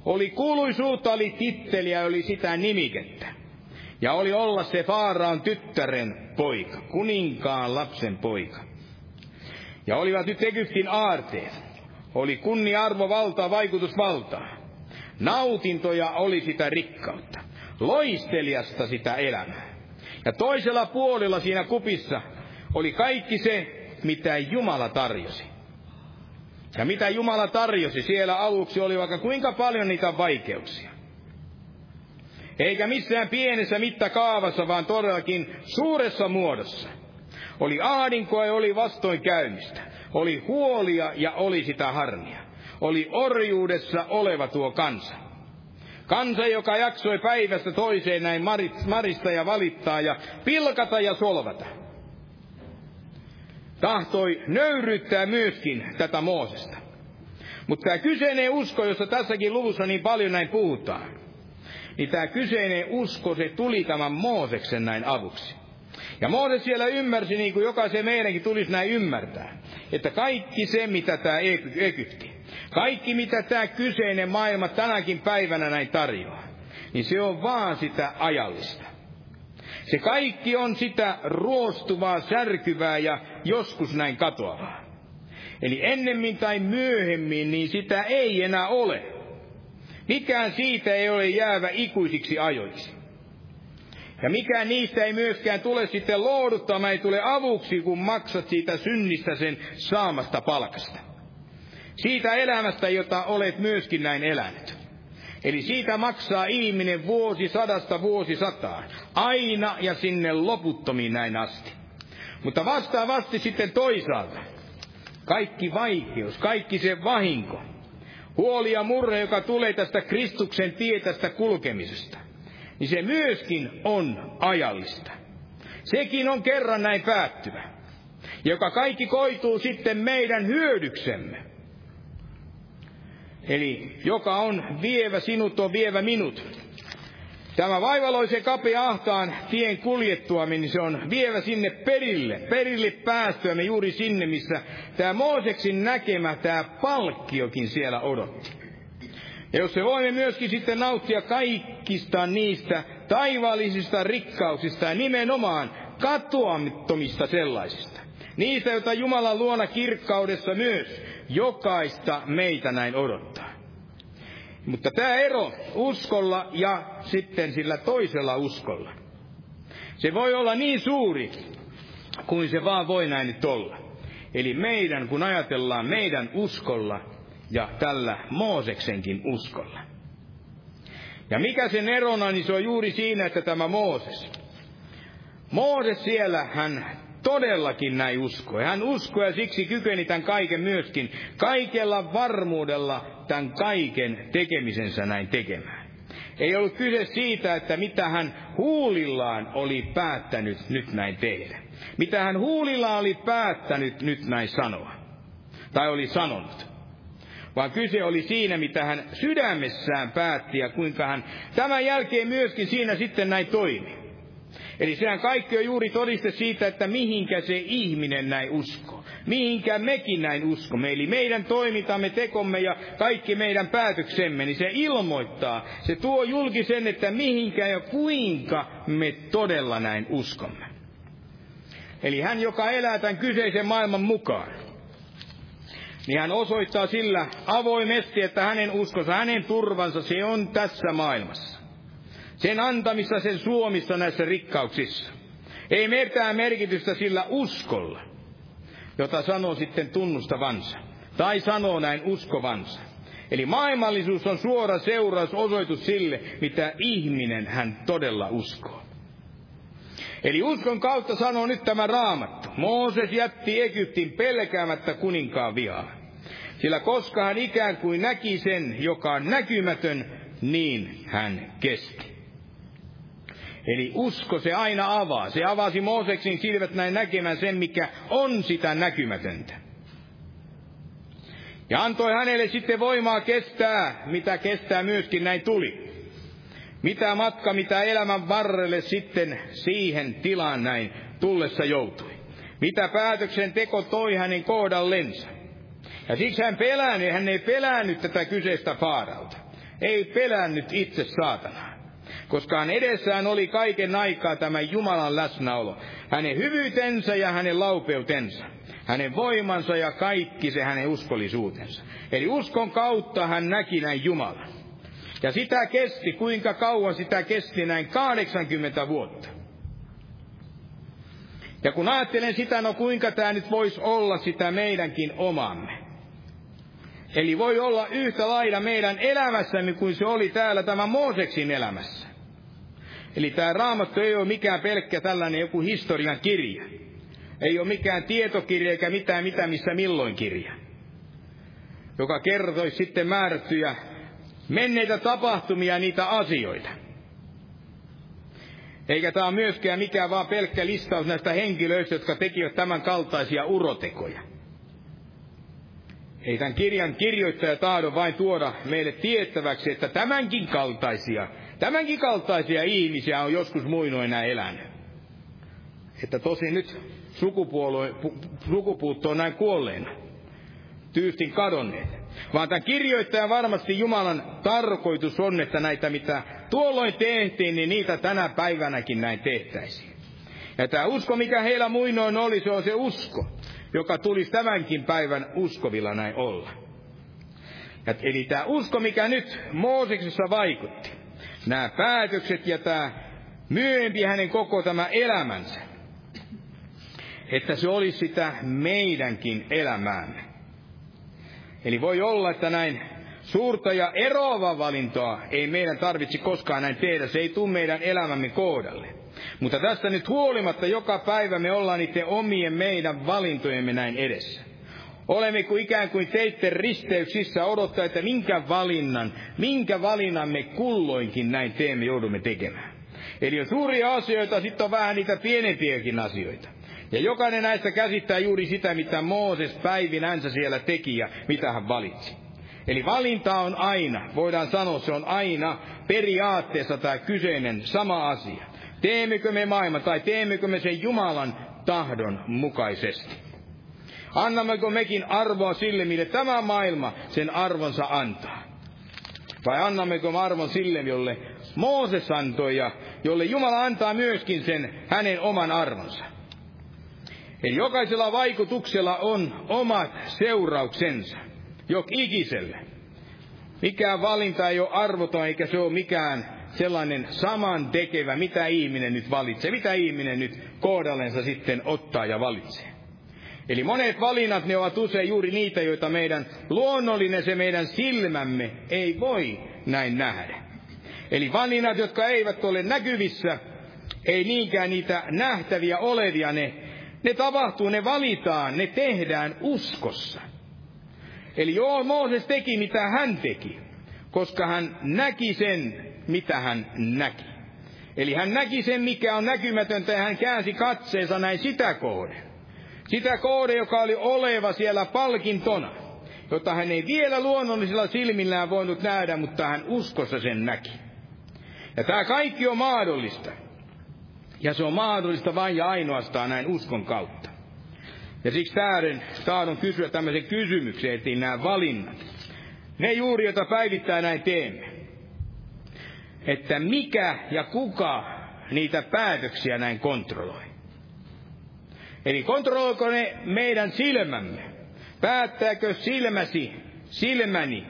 Oli kuuluisuutta, oli titteliä, oli sitä nimikettä. Ja oli olla se Faaraan tyttären poika, kuninkaan lapsen poika. Ja olivat nyt Egyptin aarteet. Oli kunnia, arvo, valtaa, vaikutusvaltaa. Nautintoja oli sitä rikkautta. Loistelijasta sitä elämää. Ja toisella puolella siinä kupissa oli kaikki se, mitä Jumala tarjosi. Ja mitä Jumala tarjosi, siellä aluksi oli vaikka kuinka paljon niitä vaikeuksia. Eikä missään pienessä mittakaavassa, vaan todellakin suuressa muodossa. Oli ahdinkoa ja oli vastoinkäymistä. Oli huolia ja oli sitä harmia. Oli orjuudessa oleva tuo kansa. Kansa, joka jaksoi päivästä toiseen näin marista ja valittaa ja pilkata ja solvata. Tahtoi nöyryttää myöskin tätä Moosesta. Mutta tämä kyseinen usko, josta tässäkin luvussa niin paljon näin puhutaan, niin tämä kyseinen usko, se tuli tämän Mooseksen näin avuksi. Ja Mooses siellä ymmärsi, niin kuin jokaisen meidänkin tulisi näin ymmärtää, että kaikki se, mitä tämä Egypti, kaikki mitä tämä kyseinen maailma tänäkin päivänä näin tarjoaa, niin se on vaan sitä ajallista. Se kaikki on sitä ruostuvaa, särkyvää ja joskus näin katoavaa. Eli ennemmin tai myöhemmin, niin sitä ei enää ole. Mikään siitä ei ole jäävä ikuisiksi ajoiksi. Ja mikään niistä ei myöskään tule sitten lohduttamaan, ei tule avuksi, kun maksat siitä synnistä sen saamasta palkasta. Siitä elämästä, jota olet myöskin näin elänyt. Eli siitä maksaa ihminen vuosi sadasta vuosi sataan, aina ja sinne loputtomiin näin asti. Mutta vastaavasti sitten toisaalta, kaikki vaikeus, kaikki se vahinko, huoli ja murre, joka tulee tästä Kristuksen tietästä kulkemisesta, niin se myöskin on ajallista. Sekin on kerran näin päättyvä, joka kaikki koituu sitten meidän hyödyksemme. Eli joka on vievä sinut, on vievä minut. Tämä vaivaloisen kapea ahtaan tien kuljettua, niin se on vievä sinne perille, perille päästyämme juuri sinne, missä tämä Mooseksin näkemä, tämä palkkiokin siellä odotti. Ja jos se voimme myöskin sitten nauttia kaikista niistä taivaallisista rikkauksista ja nimenomaan katoamattomista sellaisista. Niistä, joita Jumalan luona kirkkaudessa myös jokaista meitä näin odottaa. Mutta tämä ero uskolla ja sitten sillä toisella uskolla. Se voi olla niin suuri kuin se vaan voi näin nyt olla. Eli meidän, kun ajatellaan meidän uskolla ja tällä Mooseksenkin uskolla. Ja mikä sen erona, niin se on juuri siinä, että tämä Mooses. Mooses siellä, hän todellakin näin uskoi. Hän uskoi ja siksi kykeni tämän kaiken myöskin kaikella varmuudella tämän kaiken tekemisensä näin tekemään. Ei ollut kyse siitä, että mitä hän huulillaan oli päättänyt nyt näin tehdä. Mitä hän huulillaan oli päättänyt nyt näin sanoa. Tai oli sanonut vaan kyse oli siinä, mitä hän sydämessään päätti ja kuinka hän tämän jälkeen myöskin siinä sitten näin toimi. Eli sehän kaikki on juuri todiste siitä, että mihinkä se ihminen näin uskoo. Mihinkä mekin näin uskomme. Eli meidän toimintamme, tekomme ja kaikki meidän päätöksemme, niin se ilmoittaa, se tuo julki sen, että mihinkä ja kuinka me todella näin uskomme. Eli hän, joka elää tämän kyseisen maailman mukaan, niin hän osoittaa sillä avoimesti, että hänen uskonsa, hänen turvansa, se on tässä maailmassa. Sen antamissa, sen suomissa näissä rikkauksissa. Ei mitään merkitystä sillä uskolla, jota sanoo sitten tunnustavansa. Tai sanoo näin uskovansa. Eli maailmallisuus on suora seuraus, osoitus sille, mitä ihminen hän todella uskoo. Eli uskon kautta sanoo nyt tämä raamattu. Mooses jätti Egyptin pelkäämättä kuninkaan vihaa. Sillä koska hän ikään kuin näki sen, joka on näkymätön, niin hän kesti. Eli usko se aina avaa. Se avasi Mooseksin silmät näin näkemään sen, mikä on sitä näkymätöntä. Ja antoi hänelle sitten voimaa kestää, mitä kestää myöskin näin tuli. Mitä matka, mitä elämän varrelle sitten siihen tilaan näin tullessa joutui. Mitä päätöksen teko toi hänen kohdallensa. Ja siksi hän pelännyt, hän ei pelännyt tätä kyseistä faaralta. Ei pelännyt itse saatanaa. Koska hän edessään oli kaiken aikaa tämä Jumalan läsnäolo. Hänen hyvyytensä ja hänen laupeutensa. Hänen voimansa ja kaikki se hänen uskollisuutensa. Eli uskon kautta hän näki näin Jumalan. Ja sitä kesti, kuinka kauan sitä kesti näin 80 vuotta. Ja kun ajattelen sitä, no kuinka tämä nyt voisi olla sitä meidänkin omamme. Eli voi olla yhtä lailla meidän elämässämme kuin se oli täällä tämä Mooseksin elämässä. Eli tämä raamattu ei ole mikään pelkkä tällainen joku historian kirja. Ei ole mikään tietokirja eikä mitään mitä missä milloin kirja. Joka kertoisi sitten määrättyjä menneitä tapahtumia niitä asioita. Eikä tämä ole myöskään mikään vaan pelkkä listaus näistä henkilöistä, jotka tekivät tämän kaltaisia urotekoja. Ei tämän kirjan kirjoittaja tahdo vain tuoda meille tiettäväksi, että tämänkin kaltaisia, tämänkin kaltaisia ihmisiä on joskus muinoina elänyt. Että tosi nyt sukupuutto on näin kuolleena, tyystin kadonneet. Vaan tämän kirjoittajan varmasti Jumalan tarkoitus on, että näitä mitä tuolloin tehtiin, niin niitä tänä päivänäkin näin tehtäisiin. Ja tämä usko, mikä heillä muinoin oli, se on se usko, joka tulisi tämänkin päivän uskovilla näin olla. Ja, eli tämä usko, mikä nyt Mooseksessa vaikutti, nämä päätökset ja tämä myöhempi hänen koko tämä elämänsä, että se olisi sitä meidänkin elämäämme. Eli voi olla, että näin suurta ja eroavaa valintoa ei meidän tarvitse koskaan näin tehdä. Se ei tule meidän elämämme kohdalle. Mutta tästä nyt huolimatta joka päivä me ollaan niiden omien meidän valintojemme näin edessä. Olemme kuin ikään kuin teitten risteyksissä odottaa, että minkä valinnan, minkä valinnan me kulloinkin näin teemme, joudumme tekemään. Eli on suuria asioita, sitten on vähän niitä pienempiäkin asioita. Ja jokainen näistä käsittää juuri sitä, mitä Mooses päivinänsä siellä teki ja mitä hän valitsi. Eli valinta on aina, voidaan sanoa, se on aina periaatteessa tämä kyseinen sama asia. Teemmekö me maailman tai teemmekö me sen Jumalan tahdon mukaisesti? Annammeko mekin arvoa sille, mille tämä maailma sen arvonsa antaa? Vai annammeko me arvon sille, jolle Mooses antoi ja jolle Jumala antaa myöskin sen hänen oman arvonsa? Eli jokaisella vaikutuksella on omat seurauksensa, jok ikiselle. Mikään valinta ei ole arvoton, eikä se ole mikään sellainen saman tekevä, mitä ihminen nyt valitsee, mitä ihminen nyt kohdallensa sitten ottaa ja valitsee. Eli monet valinnat, ne ovat usein juuri niitä, joita meidän luonnollinen se meidän silmämme ei voi näin nähdä. Eli valinnat, jotka eivät ole näkyvissä, ei niinkään niitä nähtäviä olevia ne ne tapahtuu, ne valitaan, ne tehdään uskossa. Eli joo, Mooses teki mitä hän teki, koska hän näki sen, mitä hän näki. Eli hän näki sen, mikä on näkymätöntä, ja hän käänsi katseensa näin sitä kohden. Sitä kohde, joka oli oleva siellä palkintona, jota hän ei vielä luonnollisilla silmillään voinut nähdä, mutta hän uskossa sen näki. Ja tämä kaikki on mahdollista. Ja se on mahdollista vain ja ainoastaan näin uskon kautta. Ja siksi tähden tahdon kysyä tämmöisen kysymyksen, että nämä valinnat, ne juuri, joita päivittäin näin teemme, että mikä ja kuka niitä päätöksiä näin kontrolloi. Eli kontrolloiko ne meidän silmämme? Päättääkö silmäsi, silmäni,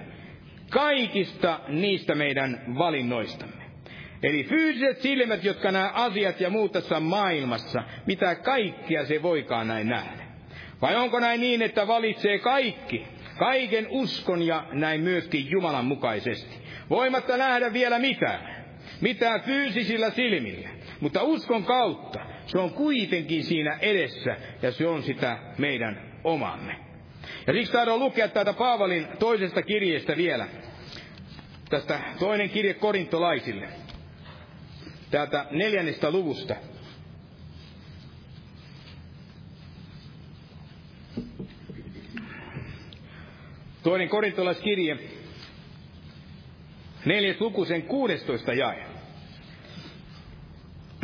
kaikista niistä meidän valinnoistamme? Eli fyysiset silmät, jotka nämä asiat ja muut tässä maailmassa, mitä kaikkia se voikaan näin nähdä. Vai onko näin niin, että valitsee kaikki, kaiken uskon ja näin myöskin Jumalan mukaisesti? Voimatta nähdä vielä mitään, mitään fyysisillä silmillä, mutta uskon kautta se on kuitenkin siinä edessä ja se on sitä meidän omamme. Ja siksi taidon lukea täältä Paavalin toisesta kirjeestä vielä. Tästä toinen kirje korintolaisille. Täältä neljännestä luvusta. Toinen korintolaiskirje, neljäs luku, sen 16 jae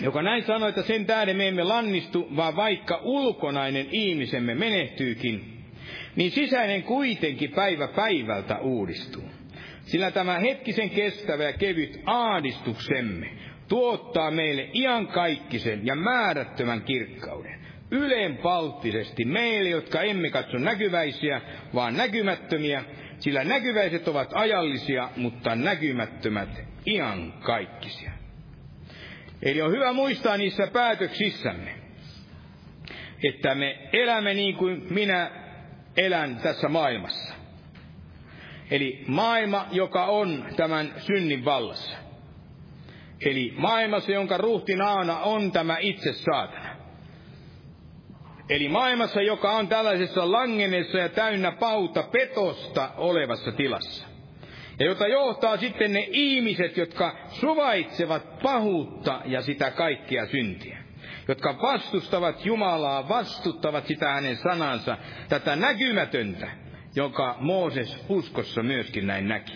joka näin sanoi, että sen tähden me emme lannistu, vaan vaikka ulkonainen ihmisemme menehtyykin, niin sisäinen kuitenkin päivä päivältä uudistuu. Sillä tämä hetkisen kestävä ja kevyt aadistuksemme tuottaa meille iankaikkisen ja määrättömän kirkkauden. Ylenpalttisesti meille, jotka emme katso näkyväisiä, vaan näkymättömiä, sillä näkyväiset ovat ajallisia, mutta näkymättömät iankaikkisia. Eli on hyvä muistaa niissä päätöksissämme, että me elämme niin kuin minä elän tässä maailmassa. Eli maailma, joka on tämän synnin vallassa. Eli maailmassa, jonka ruhtinaana on tämä itse saatana. Eli maailmassa, joka on tällaisessa langenessa ja täynnä pauta petosta olevassa tilassa ja jota johtaa sitten ne ihmiset, jotka suvaitsevat pahuutta ja sitä kaikkia syntiä. Jotka vastustavat Jumalaa, vastuttavat sitä hänen sanansa, tätä näkymätöntä, joka Mooses uskossa myöskin näin näki.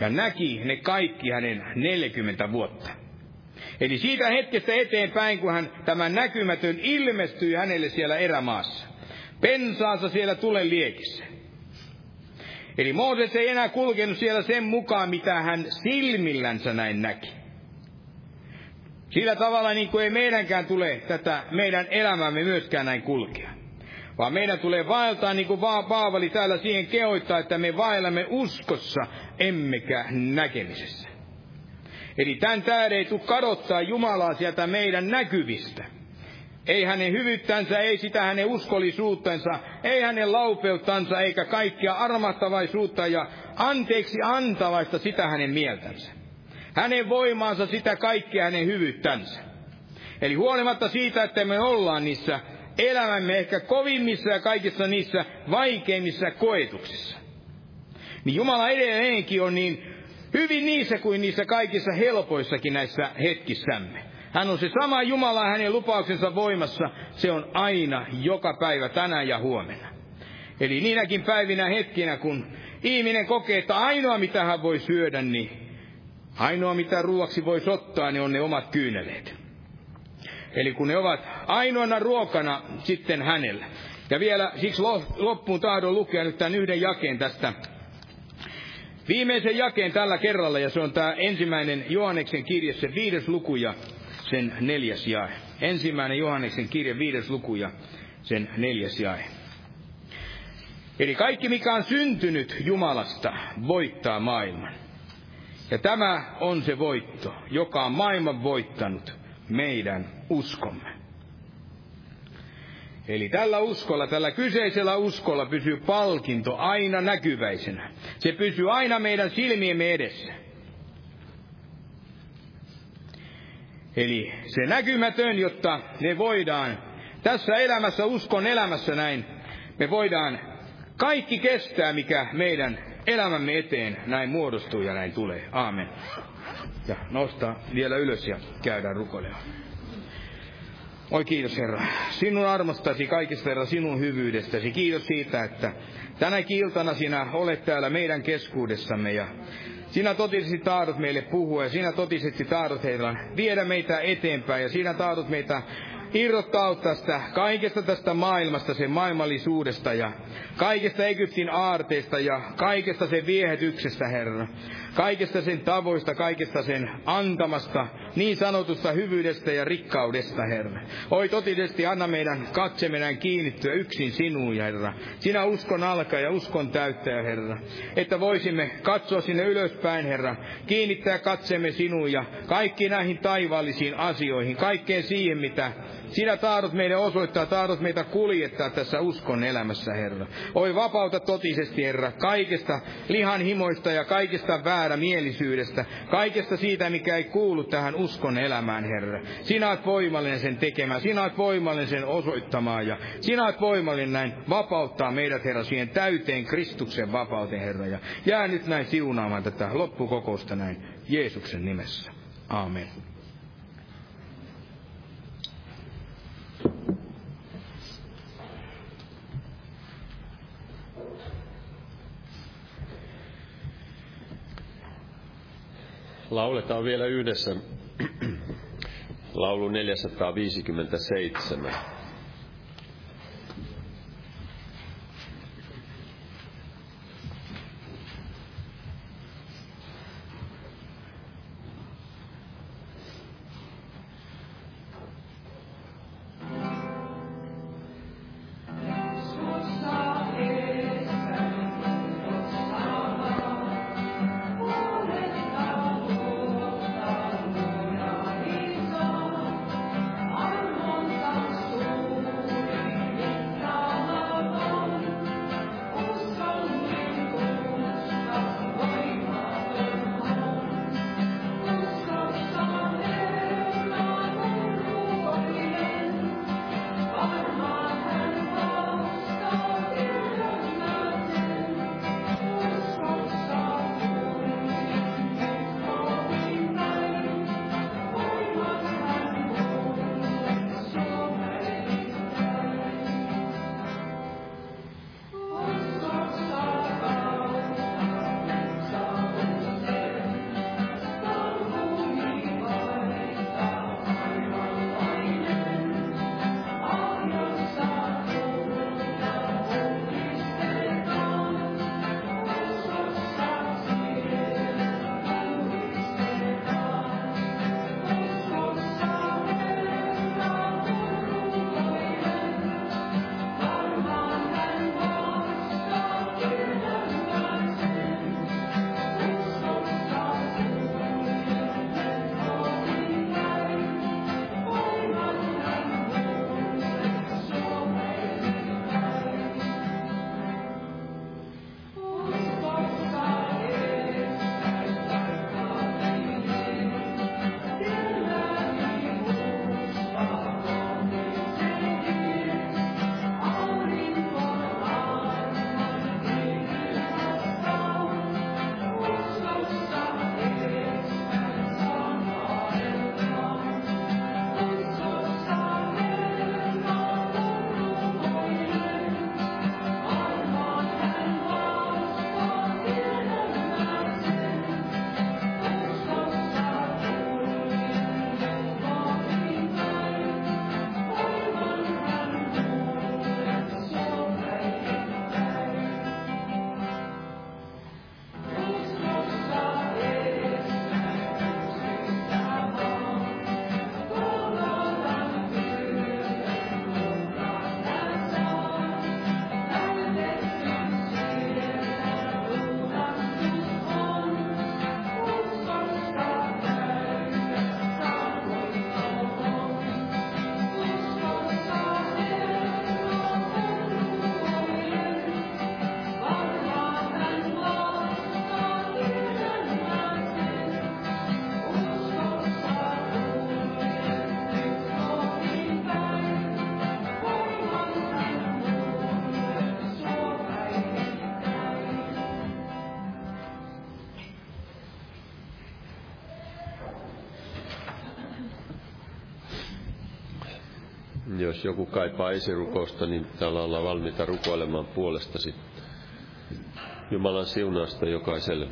Ja näki ne kaikki hänen 40 vuotta. Eli siitä hetkestä eteenpäin, kun hän tämä näkymätön ilmestyi hänelle siellä erämaassa. Pensaansa siellä tulen liekissä Eli Mooses ei enää kulkenut siellä sen mukaan, mitä hän silmillänsä näin näki. Sillä tavalla niin kuin ei meidänkään tule tätä meidän elämämme myöskään näin kulkea. Vaan meidän tulee vaeltaa, niin kuin Paavali täällä siihen kehoittaa, että me vaellamme uskossa, emmekä näkemisessä. Eli tämän tähden ei tule kadottaa Jumalaa sieltä meidän näkyvistä ei hänen hyvyyttänsä, ei sitä hänen uskollisuuttansa, ei hänen laupeuttansa, eikä kaikkia armahtavaisuutta ja anteeksi antavaista sitä hänen mieltänsä. Hänen voimaansa sitä kaikkea hänen hyvyyttänsä. Eli huolimatta siitä, että me ollaan niissä elämämme ehkä kovimmissa ja kaikissa niissä vaikeimmissa koetuksissa. Niin Jumala edelleenkin on niin hyvin niissä kuin niissä kaikissa helpoissakin näissä hetkissämme. Hän on se sama Jumala hänen lupauksensa voimassa. Se on aina, joka päivä, tänään ja huomenna. Eli niinäkin päivinä hetkinä, kun ihminen kokee, että ainoa mitä hän voi syödä, niin ainoa mitä ruoaksi voi ottaa, niin on ne omat kyyneleet. Eli kun ne ovat ainoana ruokana sitten hänellä. Ja vielä siksi loppuun tahdon lukea nyt tämän yhden jakeen tästä viimeisen jakeen tällä kerralla, ja se on tämä ensimmäinen Johanneksen kirje, se viides luku ja sen neljäs jae. Ensimmäinen Johanneksen kirja, viides luku ja sen neljäs jae. Eli kaikki, mikä on syntynyt Jumalasta, voittaa maailman. Ja tämä on se voitto, joka on maailman voittanut, meidän uskomme. Eli tällä uskolla, tällä kyseisellä uskolla pysyy palkinto aina näkyväisenä. Se pysyy aina meidän silmiemme edessä. Eli se näkymätön, jotta ne voidaan tässä elämässä, uskon elämässä näin, me voidaan kaikki kestää, mikä meidän elämämme eteen näin muodostuu ja näin tulee. Aamen. Ja nostaa vielä ylös ja käydään rukoilemaan. Oi kiitos Herra, sinun armostasi kaikista Herra, sinun hyvyydestäsi. Kiitos siitä, että tänä iltana sinä olet täällä meidän keskuudessamme ja sinä totisesti tahdot meille puhua ja sinä totisesti tahdot Herra viedä meitä eteenpäin ja sinä tahdot meitä irrottaa tästä, kaikesta tästä maailmasta, sen maailmallisuudesta ja kaikesta Egyptin aarteista ja kaikesta sen viehätyksestä, Herra. Kaikesta sen tavoista, kaikesta sen antamasta, niin sanotusta hyvyydestä ja rikkaudesta, Herra. Oi totisesti anna meidän katseminen kiinnittyä yksin sinuun, Herra. Sinä uskon alkaa ja uskon täyttää, Herra. Että voisimme katsoa sinne ylöspäin, Herra. Kiinnittää katsemme sinuun ja kaikki näihin taivaallisiin asioihin, kaikkeen siihen, mitä sinä tahdot meille osoittaa, tahdot meitä kuljettaa tässä uskon elämässä, Herra. Oi vapauta totisesti, Herra, kaikesta lihan himoista ja kaikesta väärämielisyydestä, kaikesta siitä, mikä ei kuulu tähän uskon elämään, Herra. Sinä olet voimallinen sen tekemään, sinä olet voimallinen sen osoittamaan ja sinä olet voimallinen näin vapauttaa meidät, Herra, siihen täyteen Kristuksen vapauteen, Herra. Ja jää nyt näin siunaamaan tätä loppukokousta näin Jeesuksen nimessä. Amen. Lauletaan vielä yhdessä *clears throat* laulu 457. Jos joku kaipaa esirukousta, niin täällä ollaan valmiita rukoilemaan puolestasi. Jumalan siunausta jokaiselle.